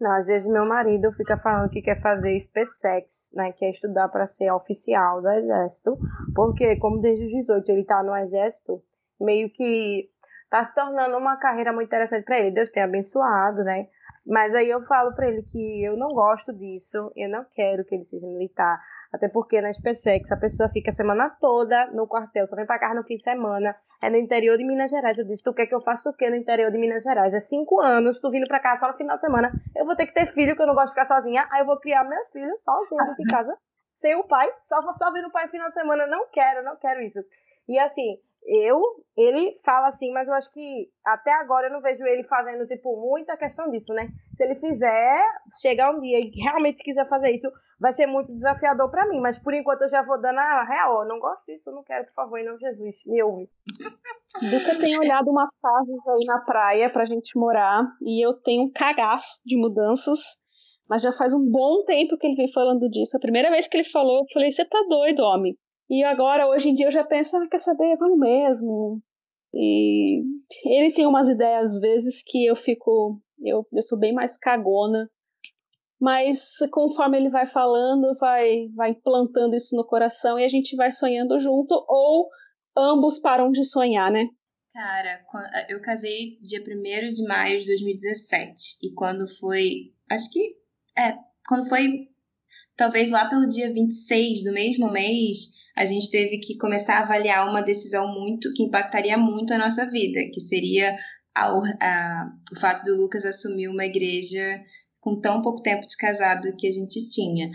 Não, às vezes meu marido fica falando que quer fazer SpaceX, né? Quer estudar para ser oficial do exército, porque como desde os 18 ele tá no exército, meio que tá se tornando uma carreira muito interessante para ele. Deus tem abençoado, né? Mas aí eu falo para ele que eu não gosto disso, eu não quero que ele seja militar, até porque na SpaceX a pessoa fica a semana toda no quartel, só vem pra casa no fim de semana, é no interior de Minas Gerais. Eu disse, tu quer que eu faça o quê no interior de Minas Gerais? É cinco anos, tu vindo pra cá só no final de semana, eu vou ter que ter filho, que eu não gosto de ficar sozinha, aí eu vou criar meus filhos sozinha dentro de casa, sem o pai, só, só vendo o pai no final de semana. Não quero, não quero isso. E assim, eu, ele fala assim, mas eu acho que até agora eu não vejo ele fazendo, tipo, muita questão disso, né? Se ele fizer, chegar um dia e realmente quiser fazer isso, vai ser muito desafiador pra mim. Mas por enquanto eu já vou dando a real, eu não gosto disso, eu não quero, por favor, em nome de Jesus, me ouve. Duca tem olhado umas casas aí na praia pra gente morar e eu tenho um cagaço de mudanças, mas já faz um bom tempo que ele vem falando disso. A primeira vez que ele falou, eu falei: você tá doido, homem. E agora, hoje em dia, eu já penso: ah, quer saber, vamos mesmo. E ele tem umas ideias, às vezes, que eu fico. Eu, eu sou bem mais cagona. Mas conforme ele vai falando, vai, vai implantando isso no coração e a gente vai sonhando junto, ou ambos param de sonhar, né? Cara, quan- eu casei dia 1 de maio de 2017. E quando foi. Acho que. É, quando foi. Talvez lá pelo dia 26 do mesmo mês, a gente teve que começar a avaliar uma decisão muito. que impactaria muito a nossa vida, que seria a a- o fato do Lucas assumir uma igreja com tão pouco tempo de casado que a gente tinha.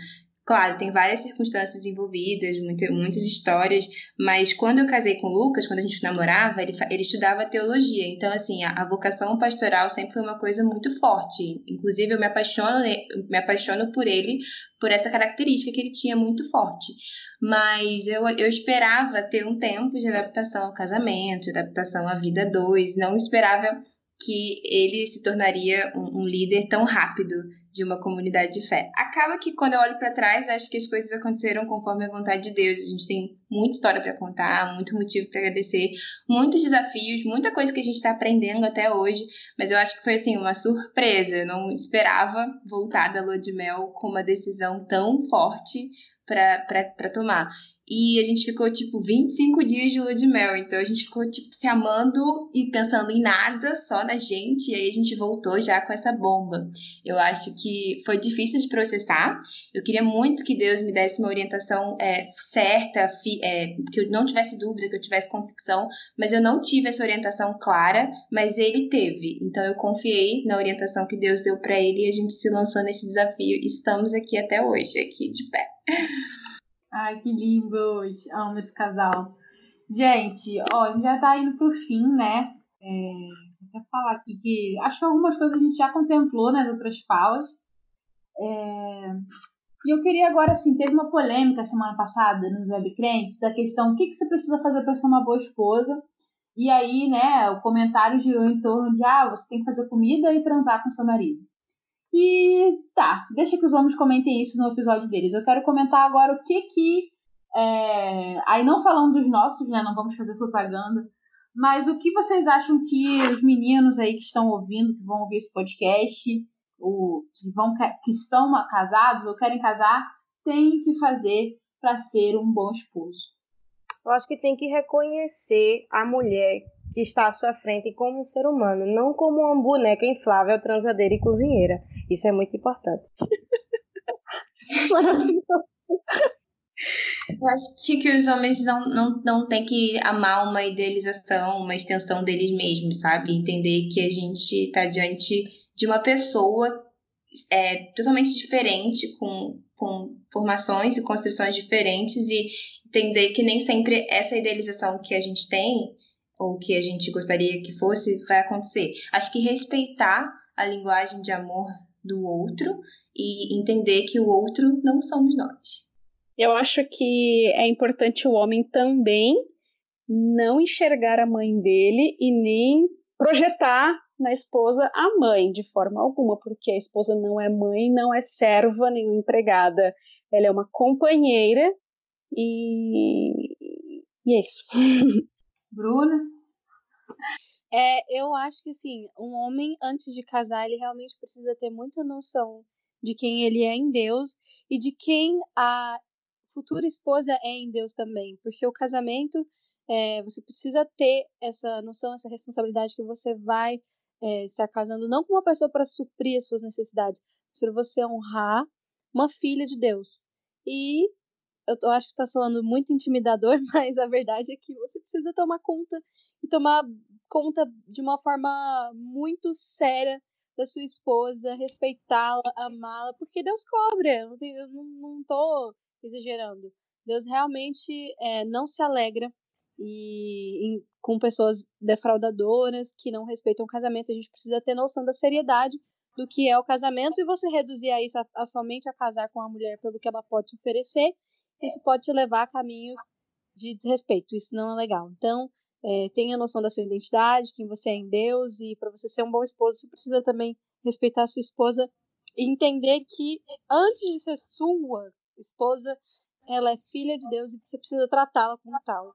Claro, tem várias circunstâncias envolvidas, muita- muitas histórias, mas quando eu casei com o Lucas, quando a gente namorava, ele, ele estudava teologia. Então, assim, a, a vocação pastoral sempre foi uma coisa muito forte. Inclusive, eu me apaixono, me apaixono por ele, por essa característica que ele tinha muito forte. Mas eu, eu esperava ter um tempo de adaptação ao casamento, de adaptação à vida dois. Não esperava que ele se tornaria um, um líder tão rápido de uma comunidade de fé. Acaba que quando eu olho para trás, acho que as coisas aconteceram conforme a vontade de Deus. A gente tem muita história para contar, muito motivo para agradecer, muitos desafios, muita coisa que a gente está aprendendo até hoje. Mas eu acho que foi assim uma surpresa. Eu não esperava voltar da lua de mel com uma decisão tão forte para tomar. E a gente ficou, tipo, 25 dias de lua de mel. Então a gente ficou, tipo, se amando e pensando em nada, só na gente. E aí a gente voltou já com essa bomba. Eu acho que foi difícil de processar. Eu queria muito que Deus me desse uma orientação é, certa, fi que, é, que eu não tivesse dúvida, que eu tivesse convicção, mas eu não tive essa orientação clara, mas ele teve. Então eu confiei na orientação que Deus deu para ele e a gente se lançou nesse desafio e estamos aqui até hoje, aqui de pé. Ai, que lindos! Amo esse casal. Gente, ó, a gente já tá indo pro fim, né? É, vou até falar aqui que acho que algumas coisas a gente já contemplou nas outras falas. É, e eu queria agora, assim, teve uma polêmica semana passada nos webcrentes da questão o que, que você precisa fazer para ser uma boa esposa. E aí, né, o comentário girou em torno de, ah, você tem que fazer comida e transar com seu marido. E tá, deixa que os homens comentem isso no episódio deles. Eu quero comentar agora o que que. É... Aí não falando dos nossos, né? Não vamos fazer propaganda. Mas o que vocês acham que os meninos aí que estão ouvindo, que vão ouvir esse podcast, ou que, vão, que estão casados ou querem casar, têm que fazer para ser um bom esposo? Eu acho que tem que reconhecer a mulher que está à sua frente como um ser humano, não como uma boneca inflável, transadeira e cozinheira. Isso é muito importante. Eu acho que, que os homens não, não, não têm que amar uma idealização, uma extensão deles mesmos, sabe? Entender que a gente está diante de uma pessoa é, totalmente diferente, com, com formações e construções diferentes, e entender que nem sempre essa idealização que a gente tem, ou que a gente gostaria que fosse, vai acontecer. Acho que respeitar a linguagem de amor do outro e entender que o outro não somos nós. Eu acho que é importante o homem também não enxergar a mãe dele e nem projetar na esposa a mãe de forma alguma, porque a esposa não é mãe, não é serva, nem empregada. Ela é uma companheira e, e é isso. Bruna? É, eu acho que assim, um homem antes de casar, ele realmente precisa ter muita noção de quem ele é em Deus e de quem a futura esposa é em Deus também, porque o casamento é, você precisa ter essa noção, essa responsabilidade que você vai é, estar casando não com uma pessoa para suprir as suas necessidades, mas para você honrar uma filha de Deus. E eu, acho que está soando muito intimidador, mas a verdade é que você precisa tomar conta e tomar conta de uma forma muito séria da sua esposa, respeitá-la, amá-la, porque Deus cobra. Eu não, tô exagerando. Deus realmente é, não se alegra e em, com pessoas defraudadoras que não respeitam o casamento. A gente precisa ter noção da seriedade do que é o casamento e você reduzir a isso a, a somente a casar com a mulher pelo que ela pode te oferecer, isso pode te levar a caminhos de desrespeito. Isso não é legal. Então, é, tenha noção da sua identidade, quem você é em Deus, e para você ser um bom esposo, você precisa também respeitar a sua esposa e entender que antes de ser sua esposa, ela é filha de Deus e você precisa tratá-la como tal.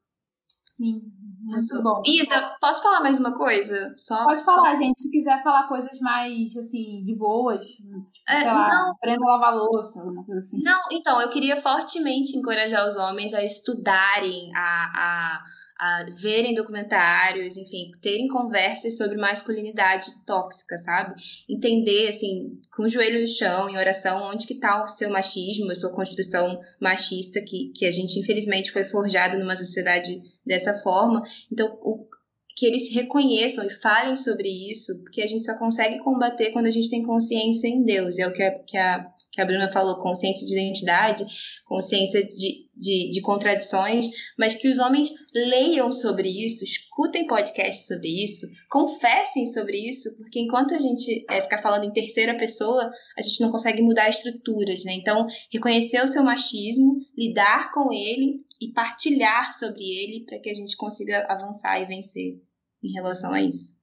Sim, muito bom. Isa, posso falar mais uma coisa? Só, Pode falar, só... gente. Se quiser falar coisas mais, assim, de boas, tipo, É, lá, não. aprenda a lavar louça, alguma coisa assim. Não, então, eu queria fortemente encorajar os homens a estudarem, a, a, a verem documentários, enfim, terem conversas sobre masculinidade tóxica, sabe? Entender, assim, com o joelho no chão, em oração, onde que tá o seu machismo, a sua construção machista, que, que a gente, infelizmente, foi forjado numa sociedade dessa forma. Então, o, que eles reconheçam e falem sobre isso, porque a gente só consegue combater quando a gente tem consciência em Deus. É o que a, que a, que a Bruna falou, consciência de identidade, consciência de, de, de contradições, mas que os homens leiam sobre isso, escutem podcasts sobre isso, confessem sobre isso, porque enquanto a gente é, ficar falando em terceira pessoa, a gente não consegue mudar estruturas, né? Então, reconhecer o seu machismo, lidar com ele e partilhar sobre ele para que a gente consiga avançar e vencer em relação a isso.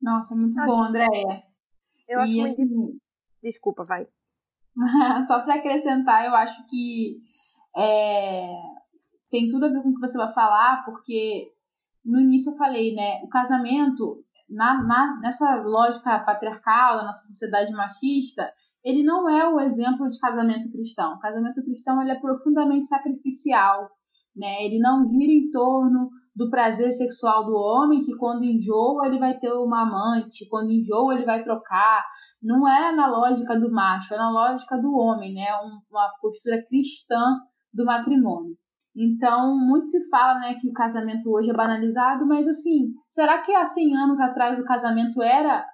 Nossa, muito Acho- bom, Andréia. Eu acho E muito. assim, Desculpa, vai. Só para acrescentar, eu acho que é, tem tudo a ver com o que você vai falar, porque no início eu falei, né? O casamento, na, na- nessa lógica patriarcal, da nossa sociedade machista, ele não é o exemplo de casamento cristão. O casamento cristão ele é profundamente sacrificial, né? Ele não gira em torno do prazer sexual do homem, que quando enjoa ele vai ter uma amante, quando enjoa ele vai trocar, não é na lógica do macho, é na lógica do homem, né? Um- uma postura cristã do matrimônio. Então, muito se fala né, que o casamento hoje é banalizado, mas assim, será que há 100 anos atrás o casamento era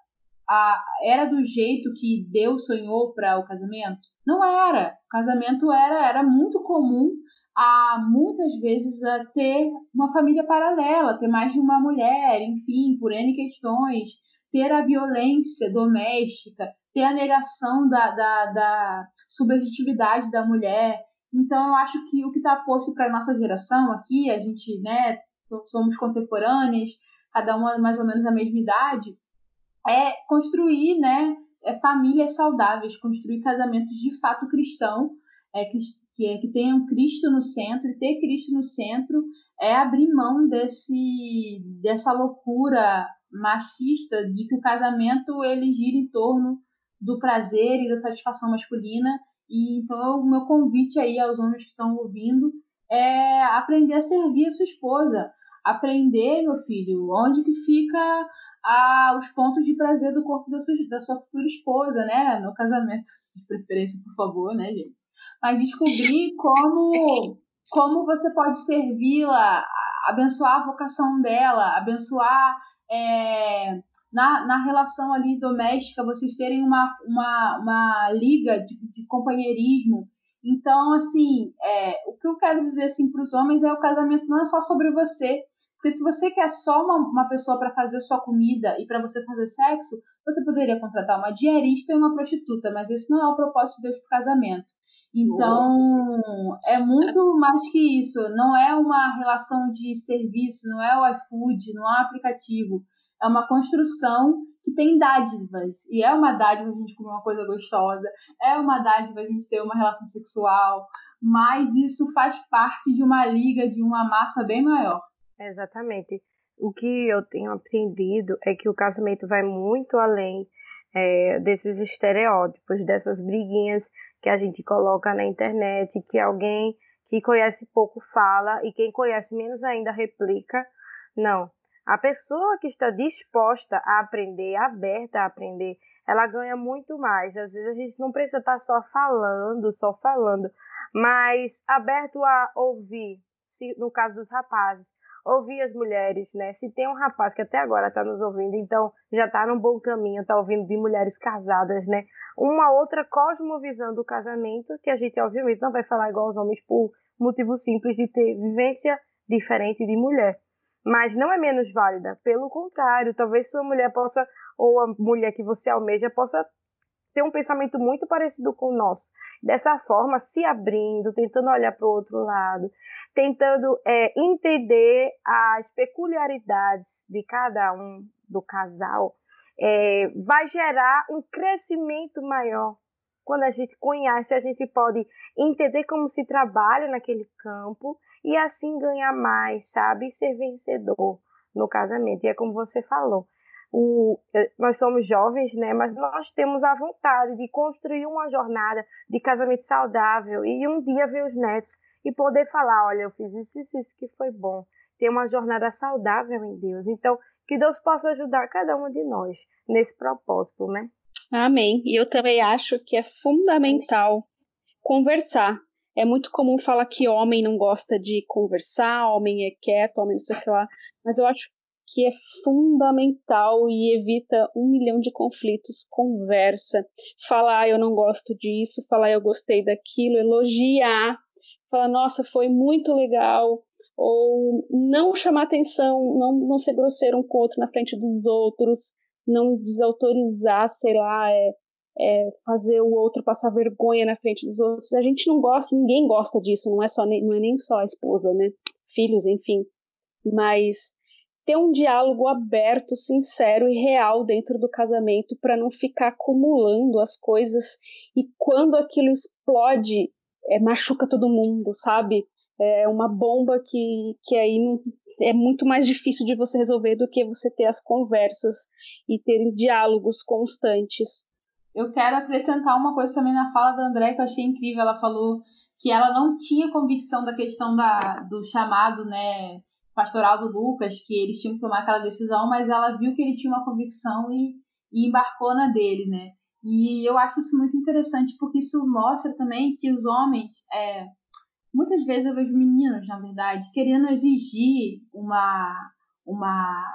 a, era do jeito que Deus sonhou para o casamento? Não era. O casamento era, era muito comum a muitas vezes a ter uma família paralela, ter mais de uma mulher, enfim, por N questões, ter a violência doméstica, ter a negação da, da, da subjetividade da mulher. Então, eu acho que o que está posto para a nossa geração aqui, a gente, né, somos contemporâneas, cada uma mais ou menos da mesma idade, é construir, né, é famílias saudáveis, construir casamentos de fato cristão, é, que, é, que tenham Cristo no centro, e ter Cristo no centro é abrir mão desse, dessa loucura machista de que o casamento ele gira em torno do prazer e da satisfação masculina e então o meu convite aí aos homens que estão ouvindo é aprender a servir a sua esposa. Aprender, meu filho, onde que fica a, os pontos de prazer do corpo da sua, da sua futura esposa, né? No casamento, de preferência, por favor, né, gente? Mas descobrir como, como você pode servi-la, abençoar a vocação dela, abençoar é, na, na relação ali doméstica, vocês terem uma, uma, uma liga de, de companheirismo. Então, assim, é, o que eu quero dizer assim, para os homens é o casamento não é só sobre você. Porque se você quer só uma, uma pessoa para fazer sua comida e para você fazer sexo, você poderia contratar uma diarista e uma prostituta, mas esse não é o propósito de Deus para o casamento. Então, é muito mais que isso. Não é uma relação de serviço, não é o iFood, não é um aplicativo é uma construção que tem dádivas. E é uma dádiva a gente comer uma coisa gostosa, é uma dádiva a gente ter uma relação sexual, mas isso faz parte de uma liga, de uma massa bem maior. Exatamente. O que eu tenho aprendido é que o casamento vai muito além é, desses estereótipos, dessas briguinhas que a gente coloca na internet, que alguém que conhece pouco fala e quem conhece menos ainda replica. Não. A pessoa que está disposta a aprender, aberta a aprender, ela ganha muito mais. Às vezes a gente não precisa estar só falando, só falando, mas aberto a ouvir, se, no caso dos rapazes, ouvir as mulheres, né? Se tem um rapaz que até agora está nos ouvindo, então já está num bom caminho, está ouvindo de mulheres casadas, né? Uma outra cosmovisão do casamento, que a gente obviamente não vai falar igual aos homens por motivo simples de ter vivência diferente de mulher mas não é menos válida. Pelo contrário, talvez sua mulher possa, ou a mulher que você almeja, possa ter um pensamento muito parecido com o nosso. Dessa forma, se abrindo, tentando olhar para o outro lado, tentando é, entender as peculiaridades de cada um do casal, é, vai gerar um crescimento maior. Quando a gente conhece, a gente pode entender como se trabalha naquele campo e assim ganhar mais, sabe? Ser vencedor no casamento. E é como você falou. O, é, nós somos jovens, né? Mas nós temos a vontade de construir uma jornada de casamento saudável e um dia ver os netos e poder falar, olha, eu fiz isso, isso, isso que foi bom. Ter uma jornada saudável em Deus. Então, que Deus possa ajudar cada um de nós nesse propósito, né? Amém. E eu também acho que é fundamental conversar é muito comum falar que homem não gosta de conversar, homem é quieto, homem não sei o que lá, mas eu acho que é fundamental e evita um milhão de conflitos. Conversa, falar eu não gosto disso, falar eu gostei daquilo, elogiar, falar nossa foi muito legal, ou não chamar atenção, não, não ser grosseiro um com o outro na frente dos outros, não desautorizar, sei lá, é, é, fazer o outro passar vergonha na frente dos outros. A gente não gosta, ninguém gosta disso, não é só não é nem só a esposa, né? Filhos, enfim. Mas ter um diálogo aberto, sincero e real dentro do casamento para não ficar acumulando as coisas e quando aquilo explode, é, machuca todo mundo, sabe? É uma bomba que, que aí não, é muito mais difícil de você resolver do que você ter as conversas e ter diálogos constantes. Eu quero acrescentar uma coisa também na fala da André que eu achei incrível. Ela falou que ela não tinha convicção da questão da, do chamado né, pastoral do Lucas, que eles tinham que tomar aquela decisão, mas ela viu que ele tinha uma convicção e, e embarcou na dele, né? E eu acho isso muito interessante porque isso mostra também que os homens, é, muitas vezes eu vejo meninos, na verdade, querendo exigir uma, uma,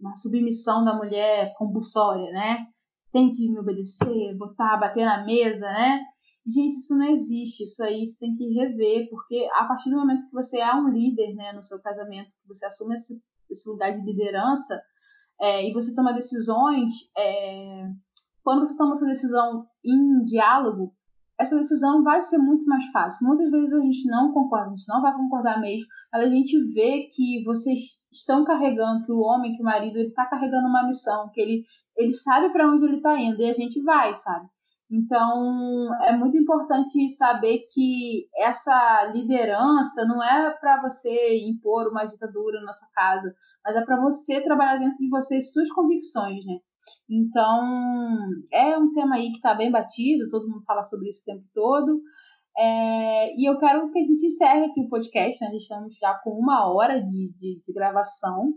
uma submissão da mulher compulsória, né? Tem que me obedecer, botar, bater na mesa, né? Gente, isso não existe. Isso aí você tem que rever, porque a partir do momento que você é um líder, né, no seu casamento, que você assume esse, esse lugar de liderança é, e você toma decisões, é, quando você toma essa decisão em diálogo, essa decisão vai ser muito mais fácil. Muitas vezes a gente não concorda, a gente não vai concordar mesmo, mas a gente vê que vocês estão carregando, que o homem, que o marido, ele está carregando uma missão, que ele, ele sabe para onde ele está indo e a gente vai, sabe? Então, é muito importante saber que essa liderança não é para você impor uma ditadura na sua casa, mas é para você trabalhar dentro de você suas convicções, né? Então, é um tema aí que está bem batido, todo mundo fala sobre isso o tempo todo. É, e eu quero que a gente encerre aqui o podcast, né? Já estamos já com uma hora de, de, de gravação.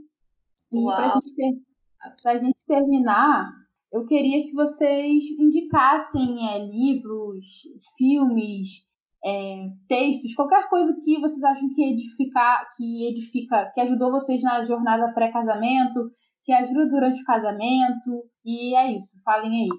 E para gente, a gente terminar, eu queria que vocês indicassem é, livros, filmes, é, textos, qualquer coisa que vocês acham que edificar, que edifica, que ajudou vocês na jornada pré-casamento, que ajuda durante o casamento. E é isso, falem aí.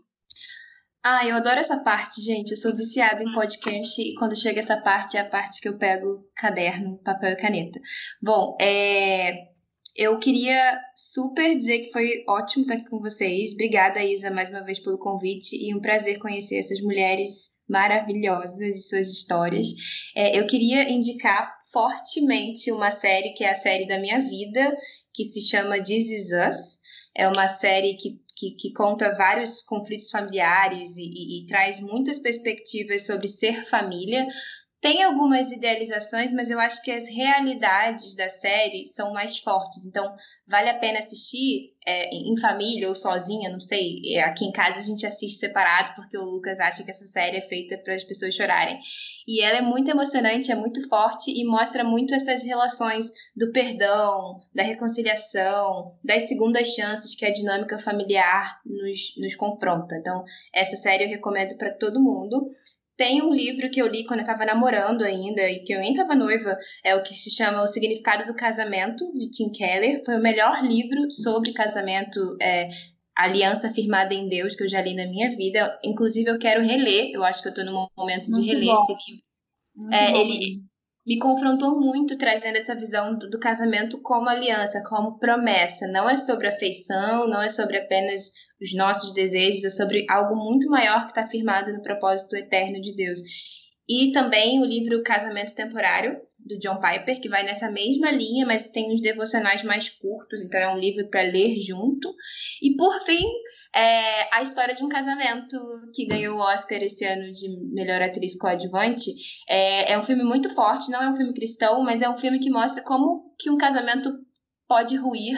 Ah, eu adoro essa parte, gente. Eu sou viciada em podcast e quando chega essa parte é a parte que eu pego caderno, papel e caneta. Bom, é, eu queria super dizer que foi ótimo estar aqui com vocês. Obrigada, Isa, mais uma vez pelo convite e um prazer conhecer essas mulheres maravilhosas e suas histórias. É, eu queria indicar fortemente uma série que é a série da minha vida, que se chama This Is Us. É uma série que, que, que conta vários conflitos familiares e, e, e traz muitas perspectivas sobre ser família, tem algumas idealizações, mas eu acho que as realidades da série são mais fortes. Então, vale a pena assistir é, em família ou sozinha, não sei. É, aqui em casa a gente assiste separado, porque o Lucas acha que essa série é feita para as pessoas chorarem. E ela é muito emocionante, é muito forte e mostra muito essas relações do perdão, da reconciliação, das segundas chances que a dinâmica familiar nos, nos confronta. Então, essa série eu recomendo para todo mundo. Tem um livro que eu li quando eu estava namorando ainda e que eu nem estava noiva, é o que se chama O Significado do Casamento, de Tim Keller. Foi o melhor livro sobre casamento, é, aliança firmada em Deus que eu já li na minha vida. Inclusive, eu quero reler, eu acho que eu estou no momento de reler bom. esse livro. É, ele me confrontou muito trazendo essa visão do, do casamento como aliança, como promessa. Não é sobre afeição, não é sobre apenas os nossos desejos, é sobre algo muito maior que está firmado no propósito eterno de Deus. E também o livro Casamento Temporário, do John Piper, que vai nessa mesma linha, mas tem uns devocionais mais curtos, então é um livro para ler junto. E por fim, é a história de um casamento que ganhou o Oscar esse ano de melhor atriz coadjuvante. É, é um filme muito forte, não é um filme cristão, mas é um filme que mostra como que um casamento pode ruir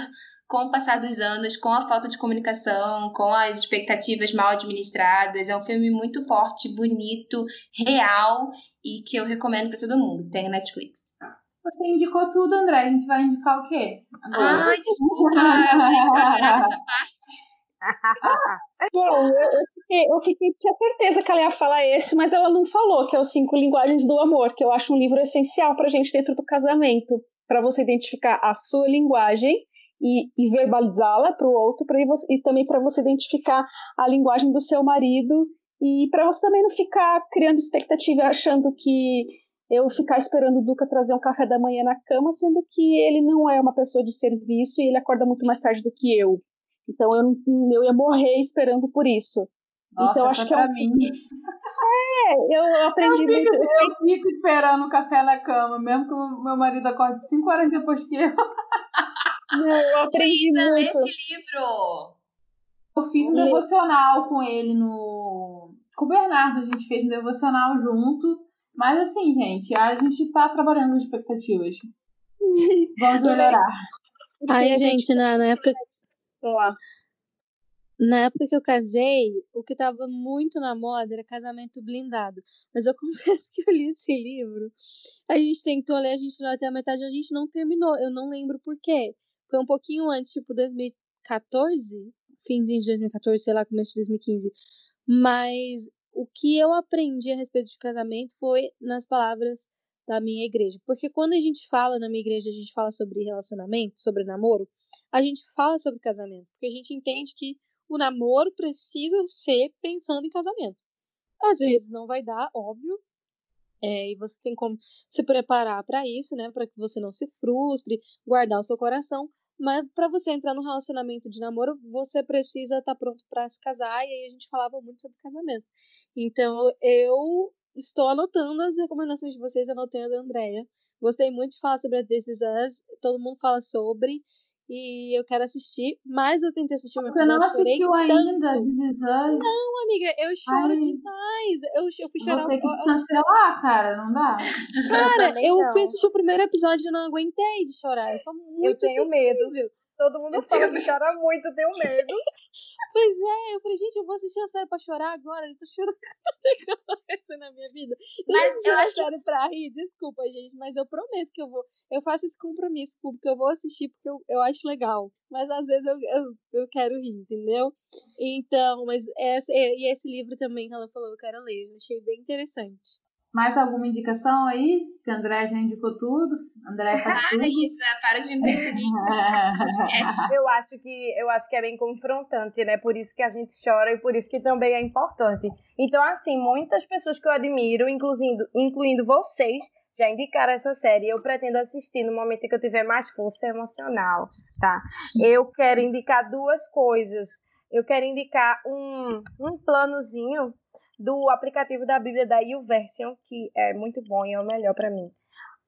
com o passar dos anos, com a falta de comunicação, com as expectativas mal administradas. É um filme muito forte, bonito, real e que eu recomendo para todo mundo. Tem na Netflix. Você indicou tudo, André. A gente vai indicar o quê? Agora. Ai, desculpa. eu essa parte. Bom, eu, eu, fiquei, eu fiquei, tinha certeza que ela ia falar esse, mas ela não falou, que é os Cinco Linguagens do Amor, que eu acho um livro essencial para gente dentro do casamento, para você identificar a sua linguagem e, e verbalizá-la para o outro, pra e também para você identificar a linguagem do seu marido e para você também não ficar criando expectativa achando que eu ficar esperando o Duca trazer um café da manhã na cama, sendo que ele não é uma pessoa de serviço e ele acorda muito mais tarde do que eu. Então eu, eu ia morrer esperando por isso. Nossa, então acho que é um... mim. É, eu aprendi eu fico, muito. Eu fico esperando o café na cama, mesmo que o meu marido acorde 5 horas depois que eu. Não, eu aprendi muito. lê esse livro. Eu fiz um Lê. devocional com ele no. Com o Bernardo, a gente fez um devocional junto. Mas assim, gente, a gente tá trabalhando as expectativas. Vamos melhorar. Aí, gente, na, na época Sei lá. Na época que eu casei, o que tava muito na moda era casamento blindado. Mas eu confesso que eu li esse livro. A gente tentou ler, a gente leu até a metade, a gente não terminou. Eu não lembro por quê. Foi um pouquinho antes, tipo 2014, finzinho de 2014, sei lá, começo de 2015. Mas o que eu aprendi a respeito de casamento foi nas palavras da minha igreja. Porque quando a gente fala na minha igreja, a gente fala sobre relacionamento, sobre namoro, a gente fala sobre casamento. Porque a gente entende que o namoro precisa ser pensando em casamento. Às vezes não vai dar, óbvio. É, e você tem como se preparar para isso, né? Para que você não se frustre, guardar o seu coração. Mas para você entrar no relacionamento de namoro, você precisa estar tá pronto para se casar. E aí a gente falava muito sobre casamento. Então eu estou anotando as recomendações de vocês, anotei a da Andrea. Gostei muito de falar sobre a This todo mundo fala sobre e eu quero assistir, mas eu tentei assistir Você não assistiu ainda? Não, amiga, eu choro Ai. demais. Eu, eu fui chorar. Vou ter que cancelar, cara, não dá? Cara, eu não. fui assistir o primeiro episódio e não aguentei de chorar. Eu sou muito tenho medo. Todo mundo fala que chora muito, eu tenho medo. Pois é, eu falei, gente, eu vou assistir a série pra chorar agora. Eu tô chorando coisa na minha vida. Eu Mas assisti eu a acho que- série pra rir, desculpa, gente, mas eu prometo que eu vou. Eu faço esse compromisso público, eu vou assistir porque eu, eu acho legal. Mas às vezes eu, eu, eu quero rir, entendeu? Então, mas essa, e esse livro também que ela falou, eu quero ler. Eu achei bem interessante. Mais alguma indicação aí? Que a André já indicou tudo. André faz tudo. Para, Isa, para de me perseguir. Eu acho que eu acho que é bem confrontante, né? Por isso que a gente chora e por isso que também é importante. Então, assim, muitas pessoas que eu admiro, incluindo, incluindo vocês, já indicaram essa série. Eu pretendo assistir no momento que eu tiver mais força emocional, tá? Eu quero indicar duas coisas. Eu quero indicar um, um planozinho do aplicativo da Bíblia da YouVersion, que é muito bom e é o melhor para mim.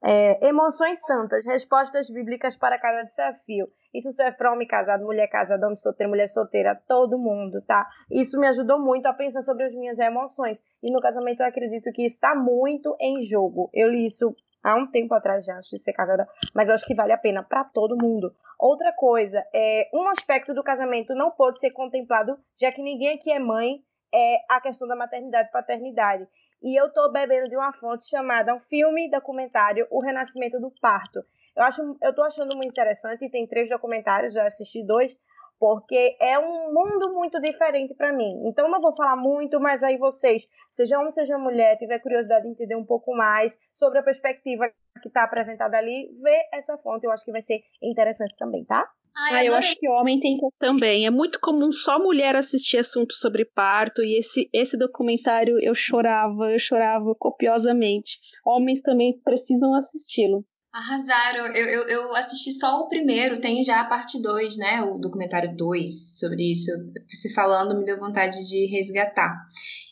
É, emoções santas, respostas bíblicas para cada desafio. Isso serve para homem casado, mulher casada, homem solteiro, mulher solteira, todo mundo, tá? Isso me ajudou muito a pensar sobre as minhas emoções. E no casamento eu acredito que isso está muito em jogo. Eu li isso há um tempo atrás já, antes de ser casada, mas eu acho que vale a pena para todo mundo. Outra coisa, é, um aspecto do casamento não pode ser contemplado, já que ninguém aqui é mãe, é a questão da maternidade e paternidade. E eu tô bebendo de uma fonte chamada um filme documentário O Renascimento do Parto. Eu acho, eu tô achando muito interessante tem três documentários, já assisti dois, porque é um mundo muito diferente para mim. Então não vou falar muito, mas aí vocês, seja homem, seja mulher, tiver curiosidade de entender um pouco mais sobre a perspectiva que está apresentada ali, vê essa fonte, eu acho que vai ser interessante também, tá? Ai, Ah, eu acho que homem tem que também. É muito comum só mulher assistir assuntos sobre parto e esse, esse documentário eu chorava, eu chorava copiosamente. Homens também precisam assisti-lo. Arrasaram. Eu, eu, eu assisti só o primeiro, tem já a parte 2, né? O documentário 2 sobre isso. Você falando me deu vontade de resgatar.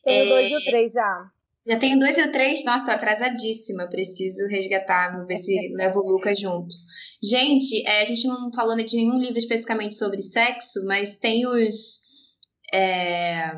Tem o É, dois e o três já. Já tenho dois e o três, nossa, tô atrasadíssima. Preciso resgatar, vou ver se levo o Lucas junto. Gente, é, a gente não falou de nenhum livro especificamente sobre sexo, mas tem os. é,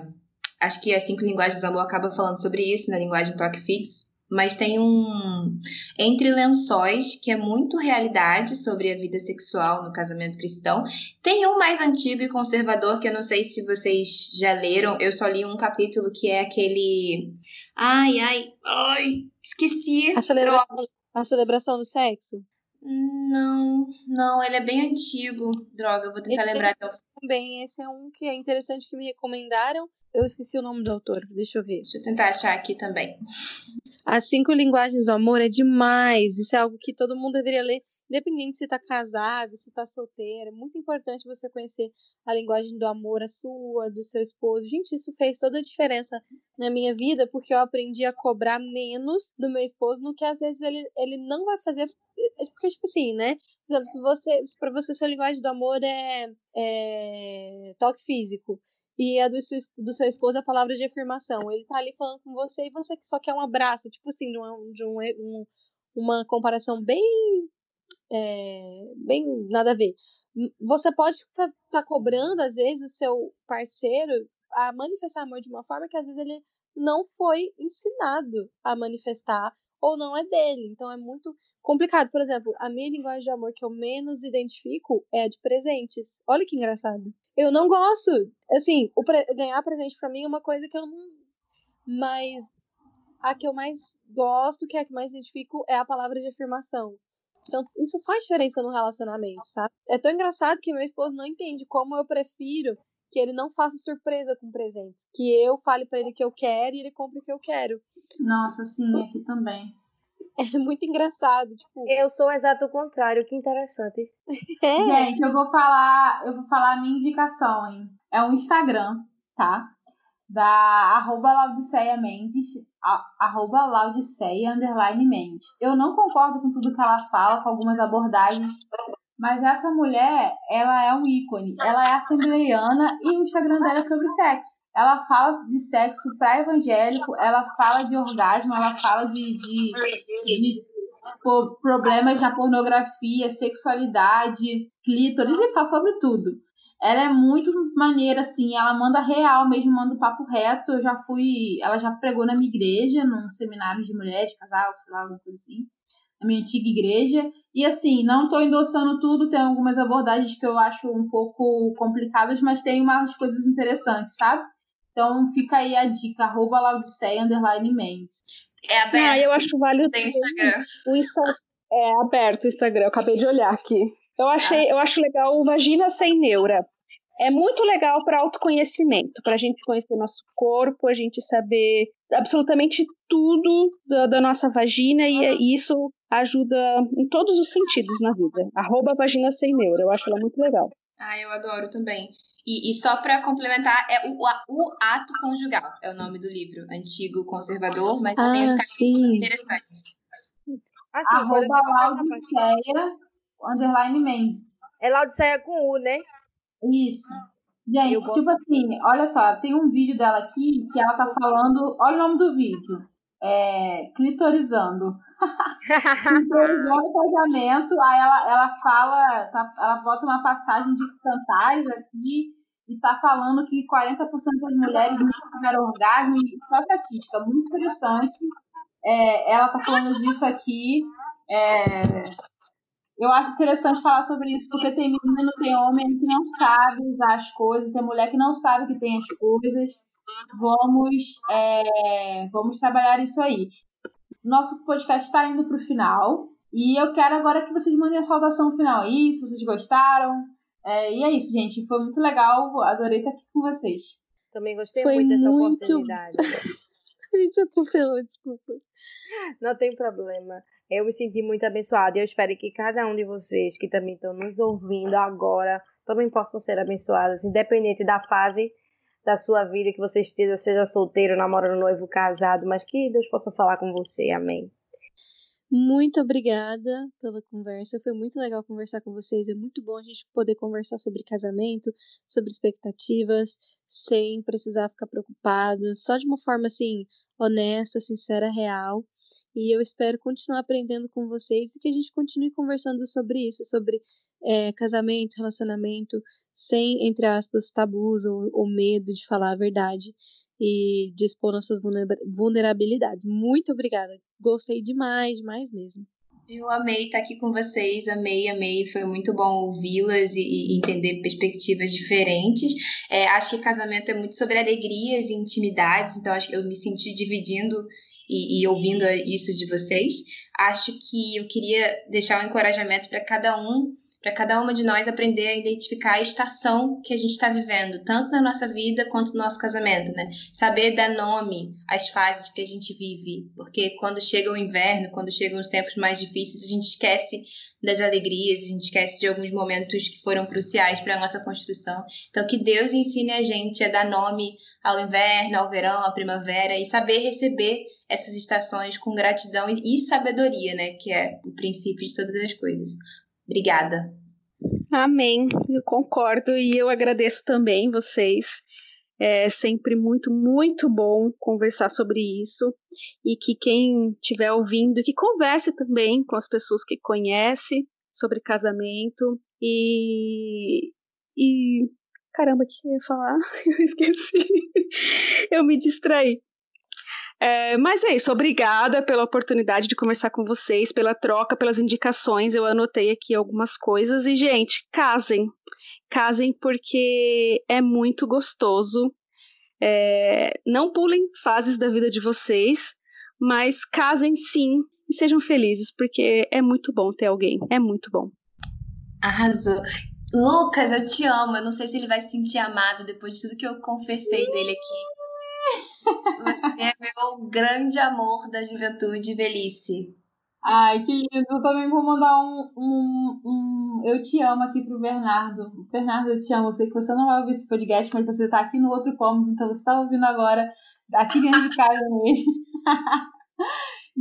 acho que as cinco linguagens do amor acaba falando sobre isso na linguagem toque fixo. Mas tem um Entre Lençóis, que é muito realidade sobre a vida sexual no casamento cristão. Tem um mais antigo e conservador, que eu não sei se vocês já leram. Eu só li um capítulo que é aquele. Ai, ai, ai, esqueci. A celebração, a celebração do sexo? Não, não, ele é bem antigo. Droga, eu vou tentar lembrar Também, esse é um que é interessante que me recomendaram. Eu esqueci o nome do autor, deixa eu ver. Deixa eu tentar achar aqui também. As cinco linguagens do amor é demais. Isso é algo que todo mundo deveria ler, independente se tá casado, se tá solteiro. É muito importante você conhecer a linguagem do amor, a sua, do seu esposo. Gente, isso fez toda a diferença na minha vida, porque eu aprendi a cobrar menos do meu esposo no que às vezes ele, ele não vai fazer. É Porque, tipo assim, né? Por exemplo, se você, se pra você, sua linguagem do amor é, é toque físico e a do seu, do é palavra de afirmação. Ele tá ali falando com você e você só quer um abraço, tipo assim, de, uma, de um, um- uma comparação bem. é, bem nada a ver. Você pode estar tá cobrando, às vezes, o seu parceiro a manifestar amor de uma forma que às vezes ele não foi ensinado a manifestar ou não é dele. Então é muito complicado. Por exemplo, a minha linguagem de amor que eu menos identifico é a de presentes. Olha que engraçado. Eu não gosto. Assim, pre- ganhar presente pra mim é uma coisa que eu não. Mas a que eu mais gosto, que é a que mais identifico, é a palavra de afirmação. Então, isso faz diferença no relacionamento, sabe? É tão engraçado que meu esposo não entende como eu prefiro que ele não faça surpresa com presentes. Que eu fale pra ele o que eu quero e ele compre o que eu quero. Nossa, sim, aqui também. É muito engraçado, tipo. Eu sou o exato contrário, que interessante. É. Gente, eu vou falar, eu vou falar a minha indicação, hein? É um Instagram, tá? Da arroba Laudiceia Mendes, arroba Laudiceia underline Mendes. Eu não concordo com tudo que ela fala, com algumas abordagens, mas essa mulher, ela é um ícone. Ela é assembleiana e o Instagram dela é sobre sexo. Ela fala de sexo pra evangélico, ela fala de orgasmo, ela fala de, de, de problemas na pornografia, sexualidade, clítoris, e fala sobre tudo. Ela é muito maneira, assim, ela manda real mesmo, manda o papo reto. Eu já fui, ela já pregou na minha igreja, num seminário de mulher, de casal, sei lá, alguma coisa assim, na minha antiga igreja. E assim, não estou endossando tudo, tem algumas abordagens que eu acho um pouco complicadas, mas tem umas coisas interessantes, sabe? Então fica aí a dica, arroba Laudiceia, underline Mendes. É aberto. Ah, eu acho válido Tem Instagram. o Insta... É aberto o Instagram, eu acabei de olhar aqui. Eu achei, eu acho legal o Vagina Sem Neura. É muito legal para autoconhecimento, para a gente conhecer nosso corpo, a gente saber absolutamente tudo da, da nossa vagina e, e isso ajuda em todos os sentidos na vida. Arroba Vagina Sem Neura, eu acho ela muito legal. Ah, eu adoro também. E, e só para complementar, é o, o ato conjugal, é o nome do livro. Antigo conservador, mas tem os Ah, capítulos sim. interessantes. Assim, quando eu Arroba Laudiceia, underline Mendes. É Laodiceia com U, né? Isso. Gente, Eu gosto- tipo assim, olha só, tem um vídeo dela aqui que ela tá falando. Olha o nome do vídeo. É. Clitorizando. Clitorizando o casamento. Aí ela, ela fala, tá- ela bota uma passagem de cantares aqui e tá falando que 40% das mulheres nunca tiveram orgasmo e só estatística, muito interessante. É, ela tá falando disso aqui. É, eu acho interessante falar sobre isso, porque tem menino, tem homem que não sabe usar as coisas, tem mulher que não sabe que tem as coisas. Vamos, é, vamos trabalhar isso aí. Nosso podcast está indo para o final. E eu quero agora que vocês mandem a saudação final aí, se vocês gostaram. É, e é isso, gente. Foi muito legal. Adorei estar aqui com vocês. Também gostei Foi muito dessa muito- oportunidade. A gente atropelou, desculpa. Não tem problema. Eu me senti muito abençoada e eu espero que cada um de vocês que também estão nos ouvindo agora também possam ser abençoados, independente da fase da sua vida que você esteja, seja solteiro, namorando, noivo, casado, mas que Deus possa falar com você. Amém. Muito obrigada pela conversa. Foi muito legal conversar com vocês. É muito bom a gente poder conversar sobre casamento, sobre expectativas, sem precisar ficar preocupado, só de uma forma assim, honesta, sincera, real. E eu espero continuar aprendendo com vocês e que a gente continue conversando sobre isso, sobre eh, casamento, relacionamento, sem, entre aspas, tabus ou, ou medo de falar a verdade e de expor nossas vulnera- vulnerabilidades. Muito obrigada. Gostei demais, demais mesmo. Eu amei estar aqui com vocês, amei, amei. Foi muito bom ouvi-las e, e entender perspectivas diferentes. É, acho que casamento é muito sobre alegrias e intimidades, então acho que eu me senti dividindo e, e ouvindo isso de vocês. Acho que eu queria deixar um encorajamento para cada um, para cada uma de nós aprender a identificar a estação que a gente está vivendo, tanto na nossa vida quanto no nosso casamento, né? Saber dar nome às fases que a gente vive, porque quando chega o inverno, quando chegam os tempos mais difíceis, a gente esquece das alegrias, a gente esquece de alguns momentos que foram cruciais para a nossa construção. Então, que Deus ensine a gente a dar nome ao inverno, ao verão, à primavera e saber receber essas estações com gratidão e, sabedoria, né? Que é o princípio de todas as coisas. Obrigada. Amém, eu concordo e eu agradeço também vocês. É sempre muito, muito bom conversar sobre isso e que quem estiver ouvindo, que converse também com as pessoas que conhece sobre casamento e, e caramba, o que eu ia falar? Eu esqueci, eu me distraí. É, mas é isso, obrigada pela oportunidade de conversar com vocês, pela troca, pelas indicações. Eu anotei aqui algumas coisas. E, gente, casem. Casem porque é muito gostoso. É, não pulem fases da vida de vocês, mas casem sim e sejam felizes, porque é muito bom ter alguém. É muito bom. Arrasou. Lucas, eu te amo. Eu não sei se ele vai se sentir amado depois de tudo que eu confessei dele aqui. Você é meu grande amor da juventude e velhice. Ai, que lindo. Eu também vou mandar um, um, um Eu Te Amo aqui pro Bernardo. Bernardo, eu te amo. Eu sei que você não vai ouvir esse podcast, mas você tá aqui no outro cômodo, então você tá ouvindo agora, aqui dentro de casa mesmo.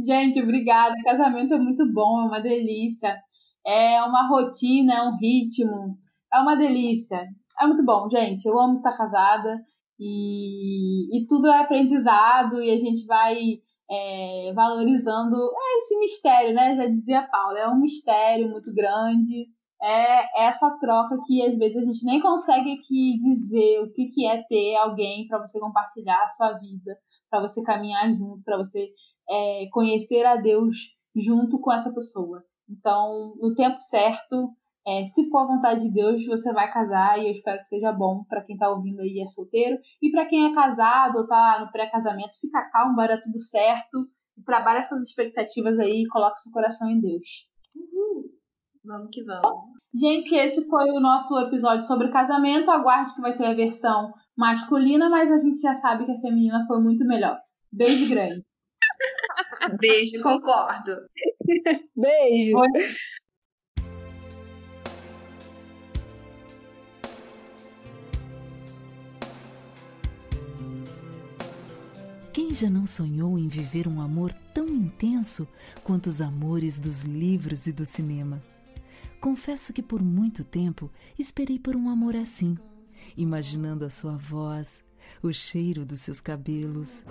Gente, obrigada. Casamento é muito bom, é uma delícia. É uma rotina, é um ritmo. É uma delícia. É muito bom, gente. Eu amo estar casada. E, e tudo é aprendizado e a gente vai é, valorizando esse mistério, né? Já dizia Paula, é um mistério muito grande. É essa troca que às vezes a gente nem consegue aqui dizer o que, que é ter alguém para você compartilhar a sua vida, para você caminhar junto, para você é, conhecer a Deus junto com essa pessoa. Então, no tempo certo, é, se for a vontade de Deus, você vai casar e eu espero que seja bom para quem está ouvindo aí e é solteiro. E para quem é casado ou está no pré-casamento, fica calmo, vai dar tudo certo. E trabalha essas expectativas aí e coloca seu coração em Deus. Uhul. Vamos que vamos. Gente, esse foi o nosso episódio sobre casamento. Aguarde que vai ter a versão masculina, mas a gente já sabe que a feminina foi muito melhor. Beijo grande. Beijo, concordo. Beijo. Foi. Quem já não sonhou em viver um amor tão intenso quanto os amores dos livros e do cinema? Confesso que por muito tempo esperei por um amor assim, imaginando a sua voz, o cheiro dos seus cabelos,